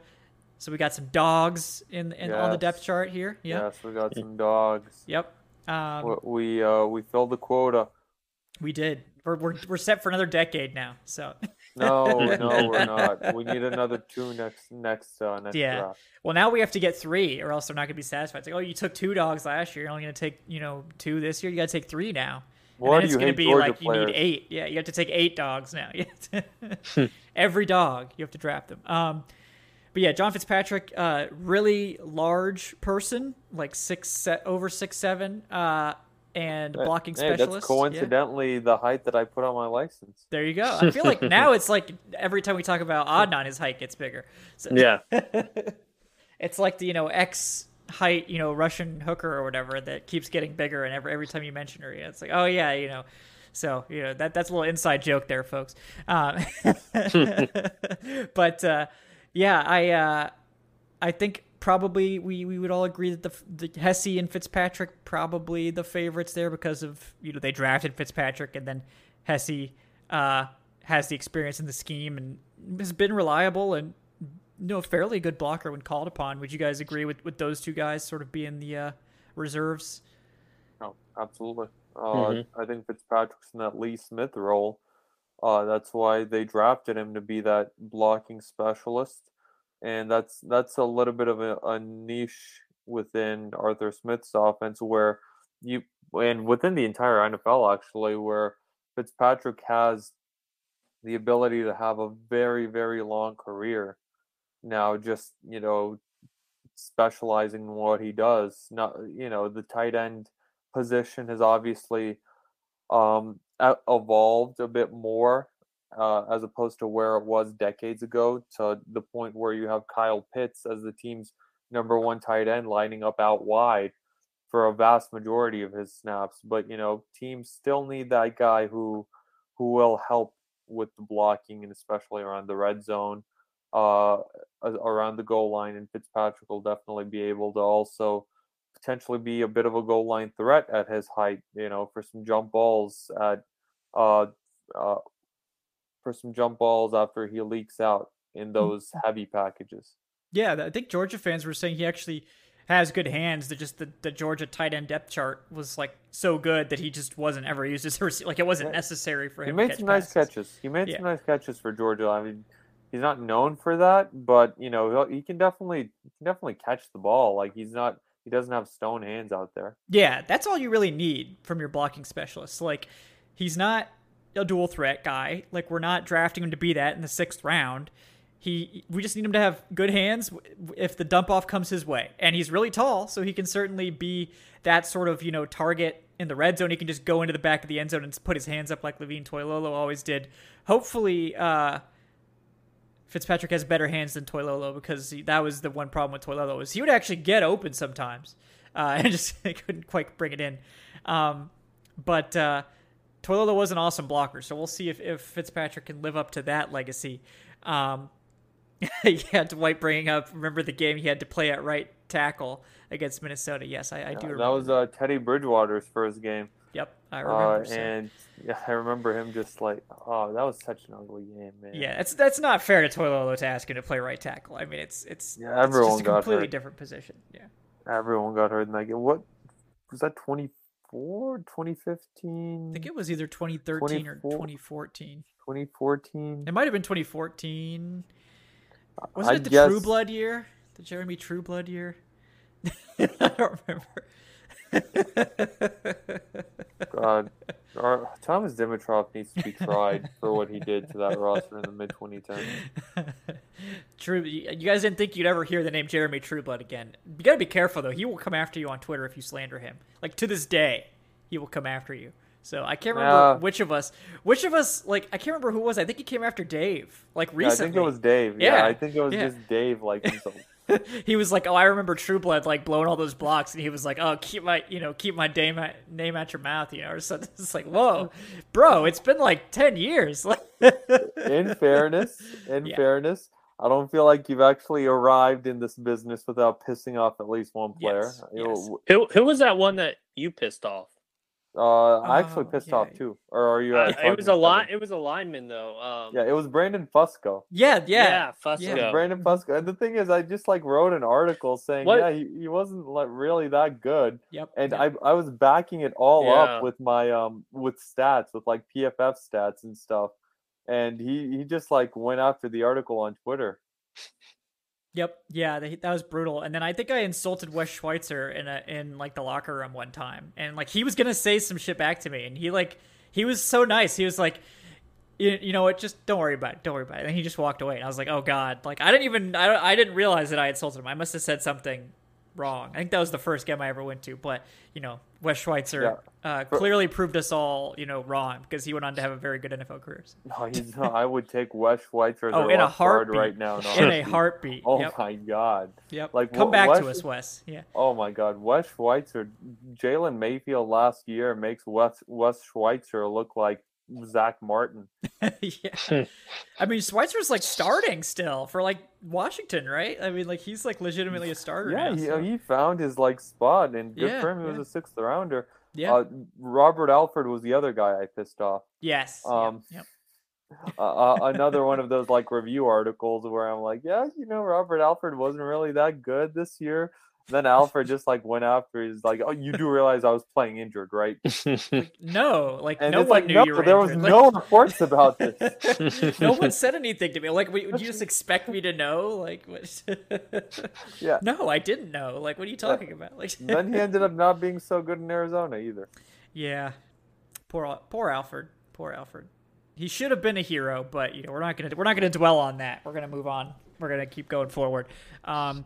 so we got some dogs in, in on the depth chart here. Yeah. Yes, we got some dogs. Yep. Um, We- we uh we filled the quota. we did. We're, we're we're set for another decade now. So No, no, we're not. We need another two next next uh next Yeah. draft. well, now we have to get three, or else they're not going to be satisfied. It's like, oh, you took two dogs last year. You're only going to take you know two this year. You got to take three now. And Why then do it's you going to hate be Georgia like you need eight. Yeah, you have to take eight dogs now. You to- Every dog you have to draft them. Um, but yeah, John Fitzpatrick, uh, really large person, like six se- over six seven, uh, and blocking Hey, specialist. that's Yeah. coincidentally the height that I put on my license. There you go. I feel like now it's like every time we talk about Adnan, his height gets bigger. So, yeah, it's like the you know X height, you know Russian hooker or whatever that keeps getting bigger, and every every time you mention her, yeah, it's like oh yeah, you know. So you know that that's a little inside joke there, folks. Um, but uh, yeah, I uh, I think probably we, we would all agree that the the Hesse and Fitzpatrick probably the favorites there because of you know they drafted Fitzpatrick and then Hesse uh, has the experience in the scheme and has been reliable and you know fairly good blocker when called upon. Would you guys agree with with those two guys sort of being the uh, reserves? No, absolutely. Uh, Mhm. I think Fitzpatrick's in that Lee Smith role. Uh, that's why they drafted him to be that blocking specialist, and that's that's a little bit of a, a niche within Arthur Smith's offense where you and within the entire NFL actually where Fitzpatrick has the ability to have a very very long career. Now, just you know, specializing in what he does. Not you know the tight end position has obviously um, evolved a bit more uh, as opposed to where it was decades ago to the point where you have Kyle Pitts as the team's number one tight end lining up out wide for a vast majority of his snaps. But you know teams still need that guy who who will help with the blocking and especially around the red zone uh, around the goal line, and Fitzpatrick will definitely be able to also potentially be a bit of a goal line threat at his height. You know, for some jump balls at uh, uh, for some jump balls after he leaks out in those heavy packages. Yeah, I think Georgia fans were saying he actually has good hands. That just the, the Georgia tight end depth chart was like so good that he just wasn't ever used as a receiver. Like it wasn't necessary for He him. to made catch some nice catches. He made Yeah. some nice catches for Georgia. I mean, he's not known for that, but you know he can definitely he can definitely catch the ball. Like he's not he doesn't have stone hands out there. Yeah, that's all you really need from your blocking specialist. Like, he's not a dual threat guy. Like, we're not drafting him to be that in the sixth round. He, we just need him to have good hands if the dump off comes his way, and he's really tall, so he can certainly be that sort of you know target in the red zone. He can just go into the back of the end zone and put his hands up like Levine Toilolo always did. Hopefully, uh, Fitzpatrick has better hands than Toilolo because he, that was the one problem with Toilolo is he would actually get open sometimes uh, and just couldn't quite bring it in. Um, but uh, Toilolo was an awesome blocker, so we'll see if, if Fitzpatrick can live up to that legacy. Um, yeah, Dwight bringing up remember the game he had to play at right tackle against Minnesota. Yes, I, I do remember. that was uh, Teddy Bridgewater's first game. Yep, I Uh, remember. so- and yeah, I remember him just like, oh, that was such an ugly game, man. Yeah, that's that's not fair to Toilolo to ask him to play right tackle. I mean, it's it's Yeah, it's everyone just a got completely hurt. different position. Yeah. everyone got hurt in that game. What was that? 24, 2015, I think it was either 2013 or 2014. 2014. It might have been 2014. Was I it the guess- Trueblood year? The Jeremy Trueblood year? I don't remember. God, our, Thomas Dimitroff needs to be tried for what he did to that roster in the mid 2010s. True, you guys didn't think you'd ever hear the name Jeremy Trueblood again. You gotta be careful though. He will come after you on Twitter if you slander him. Like to this day, he will come after you. So I can't remember which of us, which of us, like I can't remember who it was. I think he came after Dave, like Yeah, I think it was Dave. Yeah, Yeah, I think it was yeah. just Dave like himself. he was like, "Oh, I remember Trueblood like blowing all those blocks," and he was like, "Oh, keep my, you know, keep my name at, name at your mouth," you know, or something. It's like, whoa, bro, it's been like ten years. in fairness, in Yeah. fairness, I don't feel like you've actually arrived in this business without pissing off at least one player. Yes, yes. Who who was that one that you pissed off? Uh, I actually Oh, pissed yeah. off too. Or are you? Uh, it was a lot. line. It was a lineman though. Um, Yeah, it was Brandon Fusco. yeah, yeah, yeah, Fusco. Yeah. It was Brandon Fusco. And the thing is, I just like wrote an article saying, What- yeah, he, he wasn't like really that good. yep. And yep. I I was backing it all Yeah. up with my um with stats with like PFF stats and stuff. And he he just like went after the article on Twitter. Yep, yeah, that was brutal. And then I think I insulted Wes Schweitzer in a in like the locker room one time, and like he was gonna say some shit back to me, and he like he was so nice. He was like, you, you know what, just don't worry about it, don't worry about it. And he just walked away, and I was like, oh god, like I didn't even I, I didn't realize that I insulted him. I must have said something wrong. I think that was the first game I ever went to, but you know, Wes Schweitzer uh, clearly proved us all you know wrong because he went on to have a very good NFL career. So- No. I would take Wes Schweitzer Oh, in a heartbeat. right now. In a heartbeat. Oh yep. my god. Yep. like, Come back to us, Wes. Yeah. Oh my God, Wes Schweitzer, Jalen Mayfield last year makes Wes Wes Schweitzer look like Zack Martin. yeah. I mean, Schweitzer's like starting still for like Washington, right? I mean, like he's like legitimately a starter. Yeah, now, he, so- he found his like spot, and good Yeah, for him. He yeah. was a sixth rounder. yeah. Uh, Robert Alford was the other guy I pissed off. yes. um, yep. uh, another one of those like review articles where I'm like, yeah, you know, Robert Alford wasn't really that good this year. Then Alfred just like went after. He's like, "Oh, you do realize I was playing injured, right?" Like, no, like And no one like, knew no, you were there was injured. Like- no reports about this. no one said anything to me. Like, would would you just expect me to know? Like, what? Yeah. No, I didn't know. Like, what are you talking about? Like, then he ended up not being so good in Arizona either. yeah, poor poor Alfred. Poor Alfred. He should have been a hero, but you know we're not gonna we're not gonna dwell on that. We're gonna move on. We're gonna keep going forward. Um,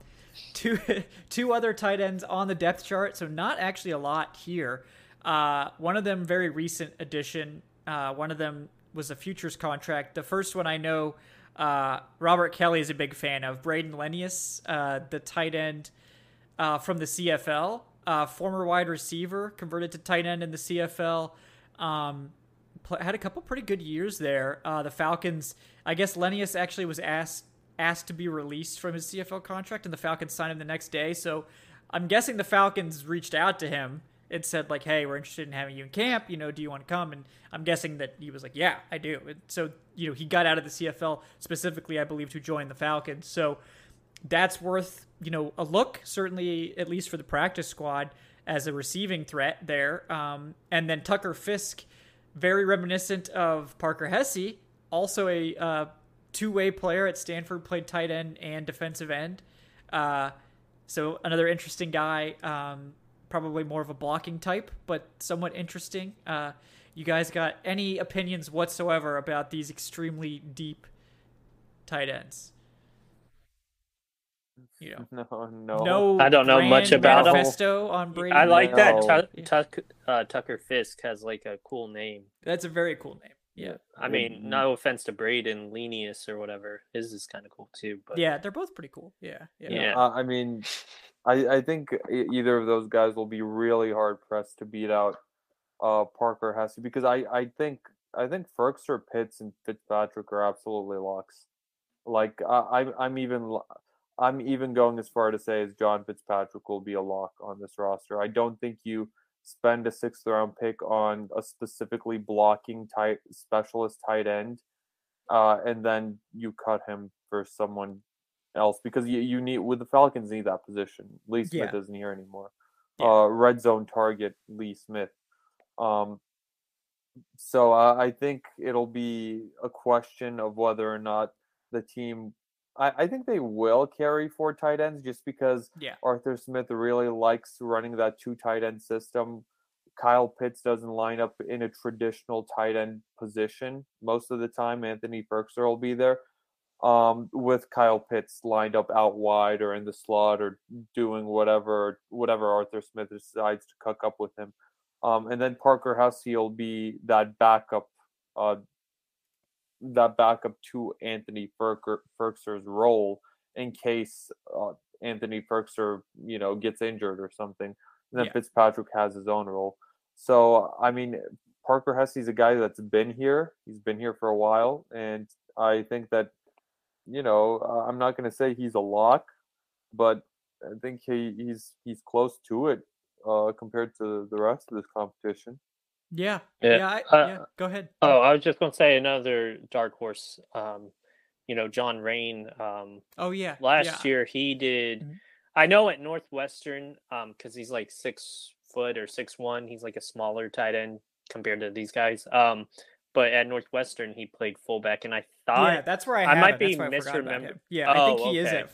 two two other tight ends on the depth chart, so not actually a lot here. Uh, one of them very recent addition. Uh, one of them was a futures contract. The first one I know, uh, Robert Kelly is a big fan of. Brayden Lenius, uh, the tight end uh, from the CFL, uh, former wide receiver, converted to tight end in the CFL. Um, had a couple pretty good years there. The Falcons, I guess Lenius actually was asked asked to be released from his CFL contract, and the Falcons signed him the next day. So I'm guessing the Falcons reached out to him and said like, "Hey, we're interested in having you in camp. You know, do you want to come?" And I'm guessing that he was like, "Yeah, I do." And so you know, he got out of the CFL specifically, I believe, to join the Falcons. So that's worth you know a look certainly at least for the practice squad as a receiving threat there um, and then tucker fisk very reminiscent of parker hesse also a uh, two-way player at stanford played tight end and defensive end uh, so another interesting guy um, probably more of a blocking type but somewhat interesting uh, you guys got any opinions whatsoever about these extremely deep tight ends you know No, no, no I don't know brand much about him. on Brady. I like that No. Tuck, Yeah. Tuck, uh, Tucker Fisk has like a cool name. That's a very cool name. Yeah, I mean, no offense to Brayden Lenius or whatever. His is kind of cool too. But yeah, they're both pretty cool. Yeah, yeah. Yeah. Uh, I mean, I, I think either of those guys will be really hard pressed to beat out uh, Parker Hesse because I, I think I think Firkser, Pitts, and Fitzpatrick are absolutely locks. Like I, I'm I'm even I'm even going as far to say as John Fitzpatrick will be a lock on this roster. I don't think you spend a sixth round pick on a specifically blocking tight specialist tight end, uh, and then you cut him for someone else because you, you need with the Falcons need that position. Lee Smith Yeah. isn't here anymore. Yeah. Uh, red zone target Lee Smith. Um, so uh, I think it'll be a question of whether or not the team. I, I think they will carry four tight ends just because Yeah. Arthur Smith really likes running that two tight end system. Kyle Pitts doesn't line up in a traditional tight end position most of the time. Anthony Firkser will be there um, with Kyle Pitts lined up out wide or in the slot or doing whatever whatever Arthur Smith decides to cook up with him. Um, and then Parker Hesse will be that backup, uh, that backup to Anthony Ferker, Firkser's role in case uh, Anthony Firkser, you know, gets injured or something. And then Yeah. Fitzpatrick has his own role. So I mean, Parker Hesse's a guy that's been here. He's been here for a while, and I think that, you know, I'm not going to say he's a lock, but I think he, he's he's close to it uh, compared to the rest of this competition. Yeah, Yeah, yeah, I, uh, yeah. Go ahead. Oh, I was just going to say another dark horse. Um, you know, John Raine. Um, oh yeah. last yeah. year he did. Mhm. I know at Northwestern, um, because he's like six foot or six one. He's like a smaller tight end compared to these guys. Um, but at Northwestern he played fullback, and I thought yeah, that's where I, I might him. be That's why I forgot about misremember- him. Yeah, I think Oh, he is okay. at.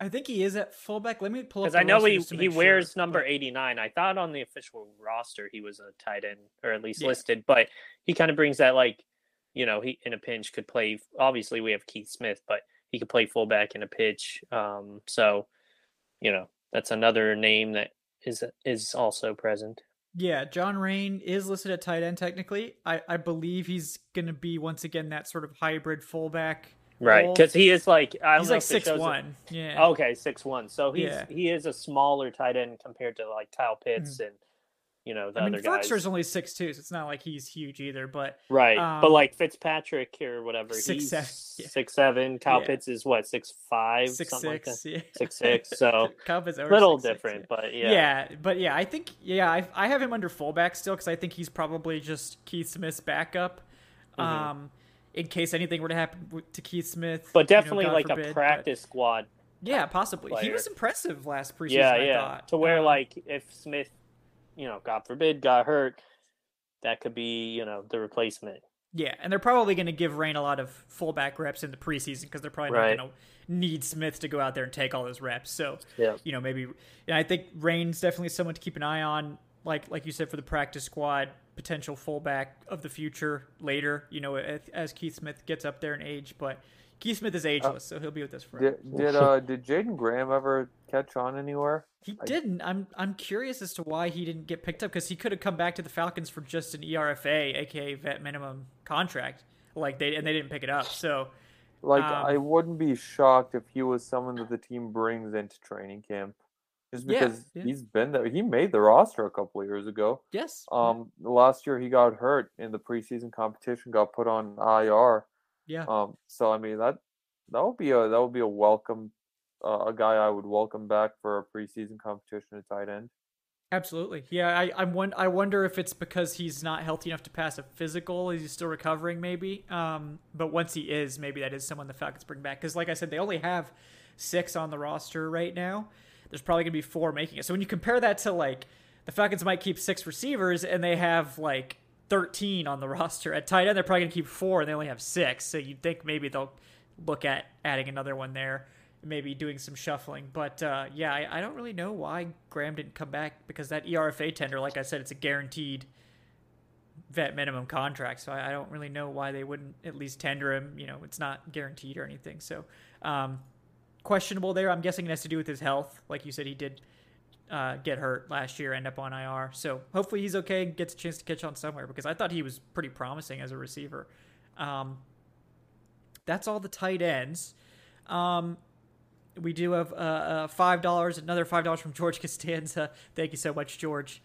I think he is at fullback. Let me pull up. because I know he he wears sure, number eighty nine. I thought on the official roster he was a tight end or at least Yeah. listed, but he kind of brings that like, you know, he in a pinch could play. Obviously, we have Keith Smith, but he could play fullback in a pitch. Um, so, you know, that's another name that is is also present. Yeah, John Raine is listed at tight end technically. I, I believe he's going to be once again that sort of hybrid fullback. Right, because he is like I don't he's know like six shows it- one. Yeah. Okay, six one. So he's Yeah. he is a smaller tight end compared to like Kyle Pitts and you know the Mm-hmm. I mean, other guys. Firkser's only six two, so it's not like he's huge either. But Right, um, but like Fitzpatrick or whatever, six, he's seven, yeah. six seven. Kyle Yeah. Pitts is what six five, six something six, like yeah. Six six. So Cup is over little 6'6", different, yeah. but yeah. Yeah. but yeah, I think yeah, I, I have him under fullback still because I think he's probably just Keith Smith's backup. Mhm. Um, in case anything were to happen to Keith Smith. But definitely you know, like forbid, a practice but, squad. Yeah, possibly. Player. He was impressive last preseason. Yeah, I yeah. Thought. To where um, like if Smith, you know, God forbid, got hurt, that could be you know the replacement. Yeah, and they're probably going to give Raine a lot of fullback reps in the preseason because they're probably Right. not going to need Smith to go out there and take all those reps. So, Yeah. you know, maybe and I think Raine's definitely someone to keep an eye on. Like like you said for the practice squad, potential fullback of the future later. You know, as, as Keith Smith gets up there in age, but Keith Smith is ageless, so he'll be with us forever. Did did uh did Jaeden Graham ever catch on anywhere? He I- didn't. I'm I'm curious as to why he didn't get picked up because he could have come back to the Falcons for just an ERFA, aka vet minimum contract. Like they and they didn't pick it up. So Like Um, I wouldn't be shocked if he was someone that the team brings into training camp. Just because yeah. he's been there. He made the roster a couple of years ago. yes, Um last year he got hurt in the preseason competition, got put on IR. yeah, Um so I mean that that would be a that would be a welcome uh, a guy I would welcome back for a preseason competition at tight end. absolutely. Yeah, I I, won- I wonder if it's because he's not healthy enough to pass a physical. He's still recovering, maybe. Um, but once he is, maybe that is someone the Falcons bring back because, like I said, they only have six on the roster right now. There's probably gonna be four making it. So when you compare that to like the Falcons might keep six receivers and they have like 13 on the roster at tight end, they're probably gonna keep four and they only have six. So you'd think maybe they'll look at adding another one there, maybe doing some shuffling. But uh, yeah, I, I don't really know why Graham didn't come back because that ERFA tender, like I said, it's a guaranteed vet minimum contract. So I, I don't really know why they wouldn't at least tender him. You know, it's not guaranteed or anything. So um, questionable there. I'm guessing it has to do with his health. Like you said, he did uh, get hurt last year, end up on IR. So hopefully he's okay gets a chance to catch on somewhere because I thought he was pretty promising as a receiver. Um, that's all the tight ends. Um, we do have uh, uh, five dollars, another five dollars from George Costanza. Thank you so much, George.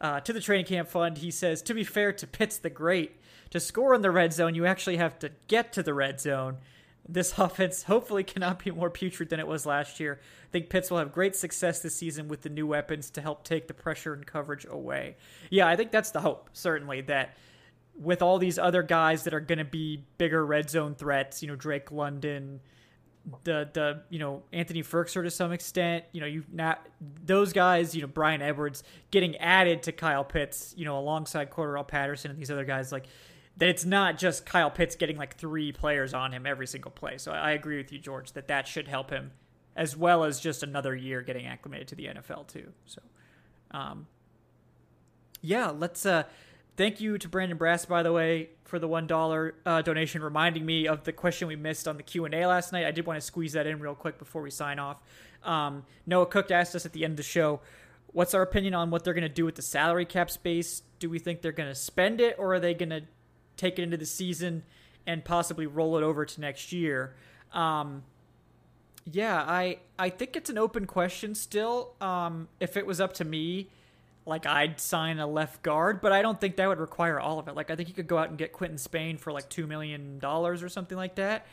Uh, to the training camp fund, he says, "To be fair to Pitts the Great, to score in the red zone, you actually have to get to the red zone. This offense hopefully cannot be more putrid than it was last year. I think Pitts will have great success this season with the new weapons to help take the pressure and coverage away. Yeah, I think that's the hope. Certainly that." with all these other guys that are going to be bigger red zone threats, you know, Drake London, the the you know Anthony Firkser to some extent, you know, you not those guys, you know, Bryan Edwards getting added to Kyle Pitts, you know, alongside Cordarrelle Patterson and these other guys, like that it's not just Kyle Pitts getting like three players on him every single play. So I agree with you, George, that that should help him as well as just another year getting acclimated to the NFL too. So, um, yeah, let's uh Thank you to Brandon Brass, by the way, for the one dollar uh, donation, reminding me of the question we missed on the Q and A last night. I did want to squeeze that in real quick before we sign off. Um, Noah Cook asked us at the end of the show, "What's our opinion on what they're going to do with the salary cap space? Do we think they're going to spend it, or are they going to take it into the season and possibly roll it over to next year?" Um, yeah, I I think it's an open question still. Um, if it was up to me, like I'd sign a left guard, but I don't think that would require all of it. Like I think you could go out and get Quentin Spain for like two million dollars or something like that,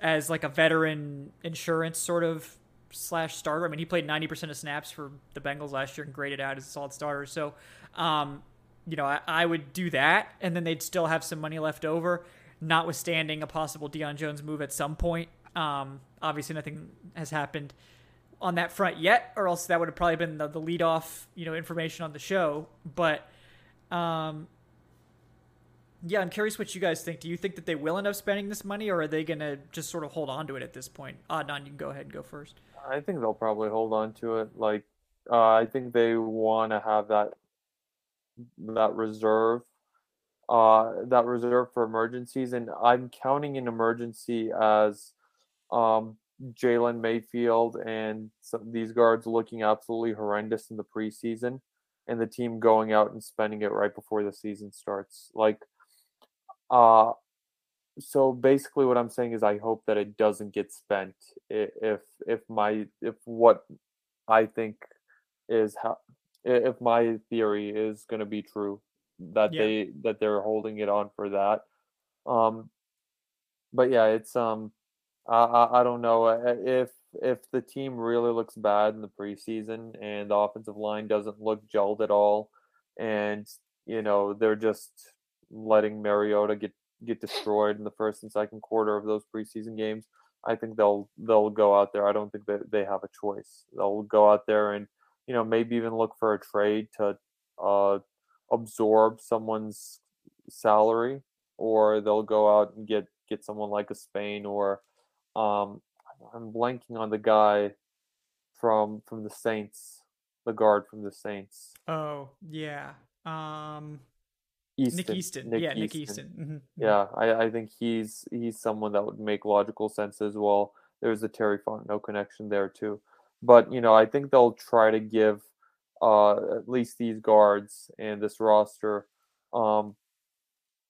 as like a veteran insurance sort of slash starter. I mean, he played ninety percent of snaps for the Bengals last year and graded out as a solid starter. So, um, you know, I, I would do that, and then they'd still have some money left over, notwithstanding a possible Deion Jones move at some point. Um, obviously, nothing has happened on that front yet, or else that would have probably been the, the lead off, you know, information on the show. But, um, yeah, I'm curious what you guys think. Do you think that they will end up spending this money, or are they going to just sort of hold on to it at this point? Adnan, you can go ahead and go first. I think they'll probably hold on to it. Like, uh, I think they want to have that that reserve, uh, that reserve for emergencies, and I'm counting an emergency as um, Jalen Mayfield and these guards looking absolutely horrendous in the preseason, and the team going out and spending it right before the season starts. Like, uh, so basically what i'm saying is i hope that it doesn't get spent if if my if what i think is how if my theory is going to be true that Yeah. they that they're holding it on for that um but yeah it's um I, I i don't know uh, if if the team really looks bad in the preseason and the offensive line doesn't look gelled at all and you know they're just letting mariota get get destroyed in the first and second quarter of those preseason games, I think they'll they'll go out there. I don't think that they have a choice. They'll go out there and you know maybe even look for a trade to uh, absorb someone's salary, or they'll go out and get get someone like a Spain or um, I'm blanking on the guy from from the Saints, the guard from the Saints. Oh yeah, um, Easton. Nick Easton. Nick yeah, Nick Easton. Easton. Mhm. Yeah, I, I think he's he's someone that would make logical sense as well. There's a Terry Fontenot connection there too, but you know I think they'll try to give uh, at least these guards and this roster um,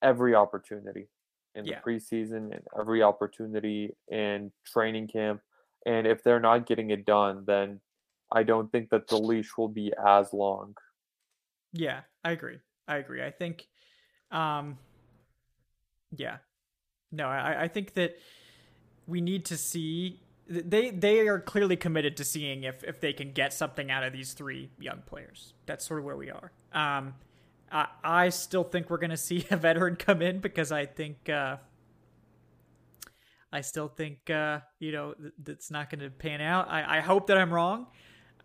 every opportunity in Yeah. the preseason and every opportunity in training camp. And if they're not getting it done, then I don't think that the leash will be as long. Yeah, I agree. I agree. I think, um, yeah, no, I, I think that we need to see they they are clearly committed to seeing if if they can get something out of these three young players. That's sort of where we are. Um, I I still think we're gonna see a veteran come in because I think. Uh, I still think uh, you know th- that's not going to pan out. I, I hope that I'm wrong.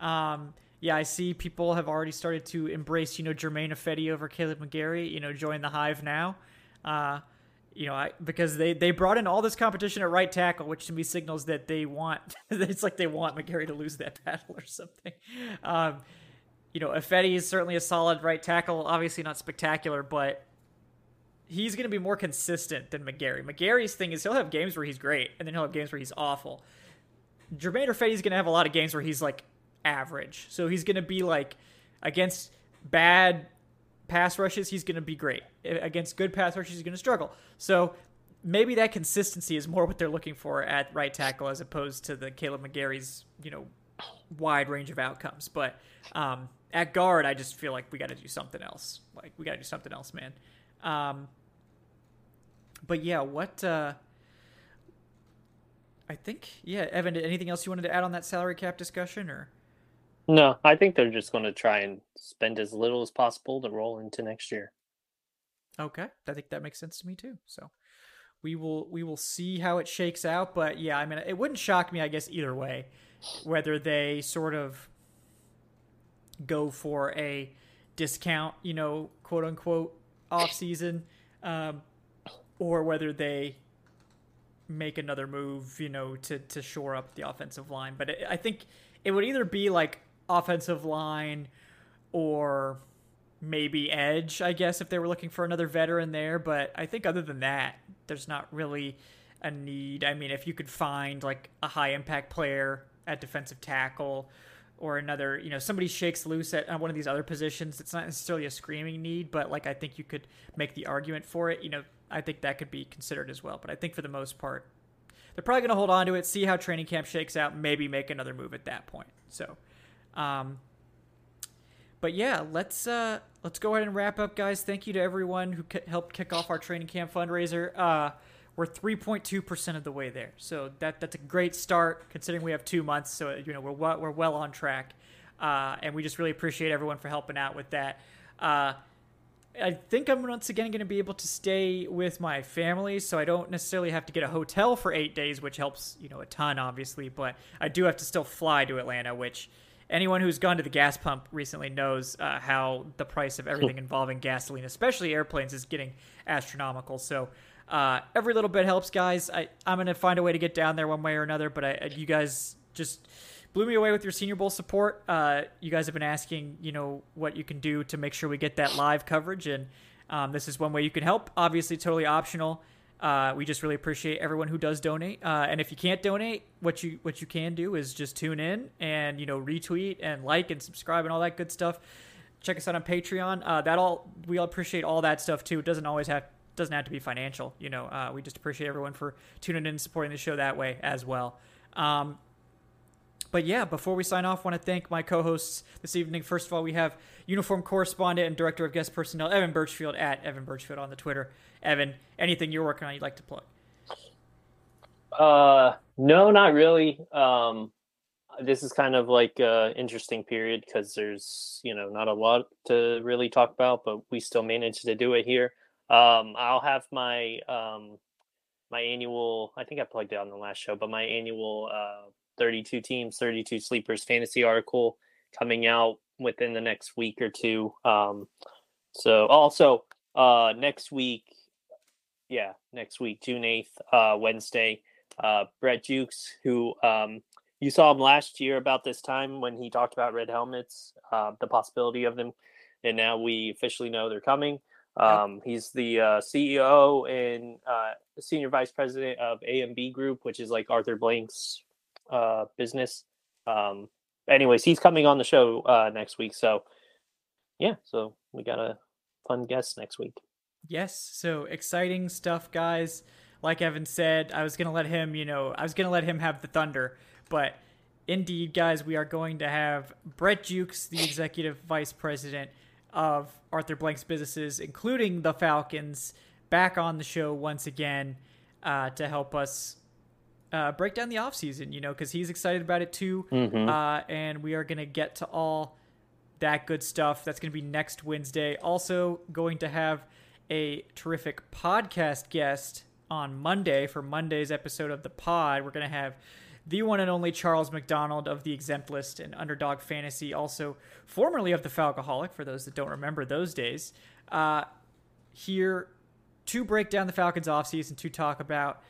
Um, yeah, I see people have already started to embrace, you know, Germain Ifedi over Kaleb McGary, you know, join the hive now. Uh, you know, I, because they, they brought in all this competition at right tackle, which to me signals that they want, it's like they want McGary to lose that battle or something. Um, you know, Ifedi is certainly a solid right tackle, obviously not spectacular, but he's going to be more consistent than McGary. McGary's thing is he'll have games where he's great, and then he'll have games where he's awful. Germain Ifedi's going to have a lot of games where he's like average. So he's going to be like against bad pass rushes, he's going to be great. Against good pass rushes, he's going to struggle. So maybe that consistency is more what they're looking for at right tackle as opposed to the Kaleb McGary's, you know, wide range of outcomes. But um, at guard, I just feel like we got to do something else. Like we got to do something else, man. Um, but yeah, what uh, I think, yeah, Evan, anything else you wanted to add on that salary cap discussion or? No, I think they're just going to try and spend as little as possible to roll into next year. Okay, I think that makes sense to me too. So we will we will see how it shakes out, but yeah, I mean, it wouldn't shock me, I guess, either way, whether they sort of go for a discount, you know, quote unquote off season, um, or whether they make another move, you know, to to shore up the offensive line. But it, I think it would either be like offensive line or maybe edge, I guess, if they were looking for another veteran there. But I think other than that, there's not really a need. I mean, if you could find like a high impact player at defensive tackle or another, you know, somebody shakes loose at one of these other positions, it's not necessarily a screaming need, but like I think you could make the argument for it. You know, I think that could be considered as well. But I think for the most part, they're probably going to hold on to it, see how training camp shakes out, maybe make another move at that point. So, um, but yeah, let's uh, let's go ahead and wrap up, guys. Thank you to everyone who helped kick off our training camp fundraiser. Uh, we're 3.2 percent of the way there, so that that's a great start considering we have two months. So you know we're well, we're well on track, uh, and we just really appreciate everyone for helping out with that. Uh, I think I'm once again going to be able to stay with my family, so I don't necessarily have to get a hotel for eight days, which helps you know a ton, obviously. But I do have to still fly to Atlanta, which anyone who's gone to the gas pump recently knows uh, how the price of everything involving gasoline, especially airplanes, is getting astronomical. So uh, every little bit helps, guys. I, I'm gonna find a way to get down there one way or another. But I, you guys just blew me away with your Senior Bowl support. Uh, you guys have been asking, you know, what you can do to make sure we get that live coverage, and um, this is one way you can help. Obviously, totally optional. Uh, we just really appreciate everyone who does donate. Uh, and if you can't donate, what you what you can do is just tune in and you know retweet and like and subscribe and all that good stuff. Check us out on Patreon. Uh, that all we all appreciate all that stuff too. It doesn't always have doesn't have to be financial. You know, uh, we just appreciate everyone for tuning in and supporting the show that way as well. Um, but yeah, before we sign off, I want to thank my co-hosts this evening. First of all, we have uniform correspondent and director of guest personnel Evan Birchfield at Evan Birchfield on the Twitter. Evan, anything you're working on you'd like to plug? Uh, no, not really. Um, this is kind of like a interesting period because there's you know not a lot to really talk about, but we still managed to do it here. Um, I'll have my um, my annual. I think I plugged it on the last show, but my annual uh, 32 teams, 32 sleepers fantasy article coming out within the next week or two. Um, so also uh, next week, yeah, next week, June 8th, uh, Wednesday, uh, Brett Jukes, who um, you saw him last year about this time when he talked about red helmets, uh, the possibility of them, and now we officially know they're coming. Um. He's the uh, CEO and uh, senior vice president of AMB Group, which is like Arthur Blank's uh, business. Um, anyways, he's coming on the show uh, next week. So, yeah, so we got a fun guest next week. Yes, so exciting stuff, guys. Like Evan said, I was gonna let him, you know, I was gonna let him have the thunder, but indeed, guys, we are going to have Brett Jukes, the executive vice president of Arthur Blank's businesses, including the Falcons, back on the show once again uh, to help us uh, break down the offseason, you know, because he's excited about it too. Mm-hmm. Uh, and we are going to get to all that good stuff. That's going to be next Wednesday. Also, going to have a terrific podcast guest on Monday for Monday's episode of the pod. We're going to have the one and only Charles McDonald of the Exempt List and Underdog Fantasy, also formerly of the Falcoholic, for those that don't remember those days, uh, here to break down the Falcons offseason, to talk about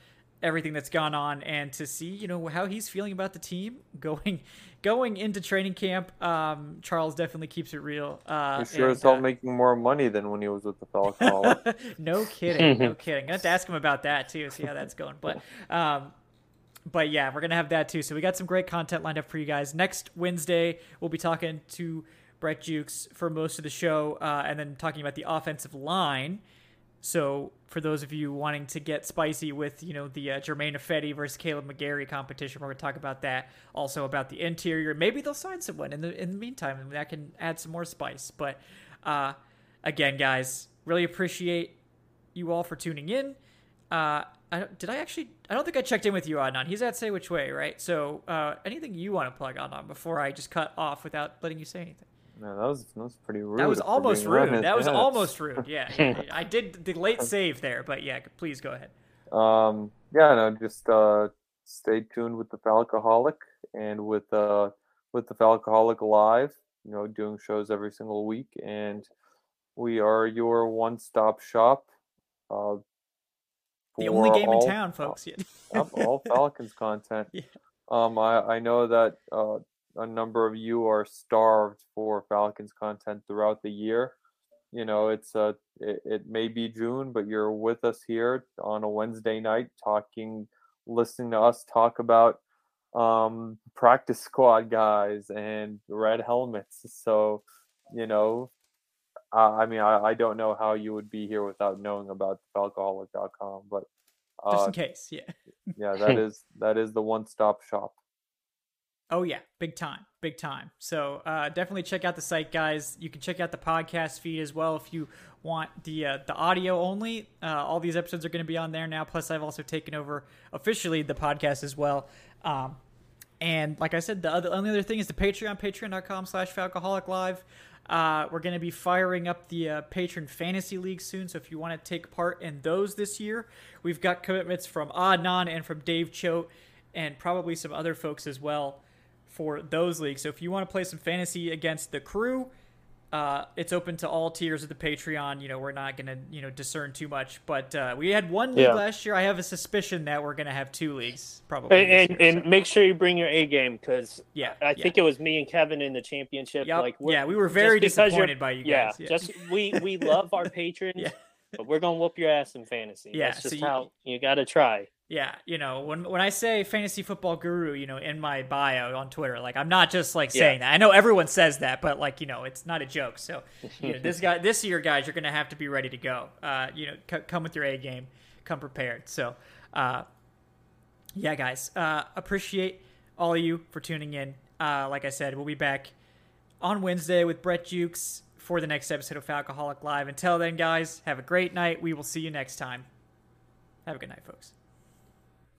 everything that's gone on and to see you know how he's feeling about the team going going into training camp. Um, charles definitely keeps it real uh sure and, it's all uh, making more money than when he was with the falcons. No kidding no kidding. I'm gonna have to ask him about that too see how that's going but um but yeah we're gonna have that too. So we got some great content lined up for you guys. Next wednesday we'll be talking to brett jukes for most of the show uh, and then talking about the offensive line so for those of you wanting to get spicy with, you know, the uh, Germain Ifedi versus Kaleb McGary competition, we're going to talk about that. Also about the interior. Maybe they'll sign someone in the in the meantime, and that can add some more spice. But uh, again, guys, really appreciate you all for tuning in. Uh, I, did I actually? I don't think I checked in with you, Adnan. He's at Say Which Way, right? So uh, anything you want to plug Adnan before I just cut off without letting you say anything? No, that was that was pretty rude. That was almost rude. That was almost rude. Yeah, I did the late save there, but yeah, please go ahead. Um, yeah, no, just uh, stay tuned with the Falcoholic and with uh with the Falcoholic Live. You know, doing shows every single week, and we are your one-stop shop. Uh, the only game all, in town, folks. Uh, all Falcons content. Yeah. Um, I I know that uh a number of you are starved for Falcons content throughout the year. You know, it's a it, it may be June, but you're with us here on a Wednesday night talking, listening to us talk about um, practice squad guys and red helmets. So, you know, uh, I mean, I, I don't know how you would be here without knowing about falcoholic.com, but uh, just in case, yeah, yeah, that is that is the one stop shop. Oh yeah, big time, big time. So uh, definitely check out the site, guys. You can check out the podcast feed as well if you want the uh, the audio only. Uh, all these episodes are going to be on there now. Plus, I've also taken over officially the podcast as well. Um, and like I said, the, other, only other thing is the Patreon, patreon.com slash Falcoholic Live. Uh, we're going to be firing up the uh, patron fantasy league soon. So if you want to take part in those this year, we've got commitments from Adnan and from Dave Choate and probably some other folks as well for those leagues. So if you want to play some fantasy against the crew, uh, it's open to all tiers of the Patreon. You know, we're not going to, you know, discern too much, but uh, we had one league yeah. last year. I have a suspicion that we're going to have two leagues probably. And, year, and so. make sure you bring your A game because yeah, I think it was me and Kevin in the championship. Yep. Like, yeah, we were very disappointed by you guys. Yeah, yeah. just we we love our patrons. yeah. But we're gonna whoop your ass in fantasy. Yeah, That's just so you, how you got to try. Yeah, you know, when when I say fantasy football guru, you know, in my bio on Twitter, like I'm not just like saying yeah. that. I know everyone says that, but like you know, it's not a joke. So, you know, this guy, this year, guys, you're gonna have to be ready to go. Uh, you know, c- come with your A game, come prepared. So, uh, yeah, guys, uh, appreciate all of you for tuning in. Uh, like I said, we'll be back on Wednesday with Brett Jukes for the next episode of Falcoholic Live. Until then, guys, have a great night. We will see you next time. Have a good night, folks.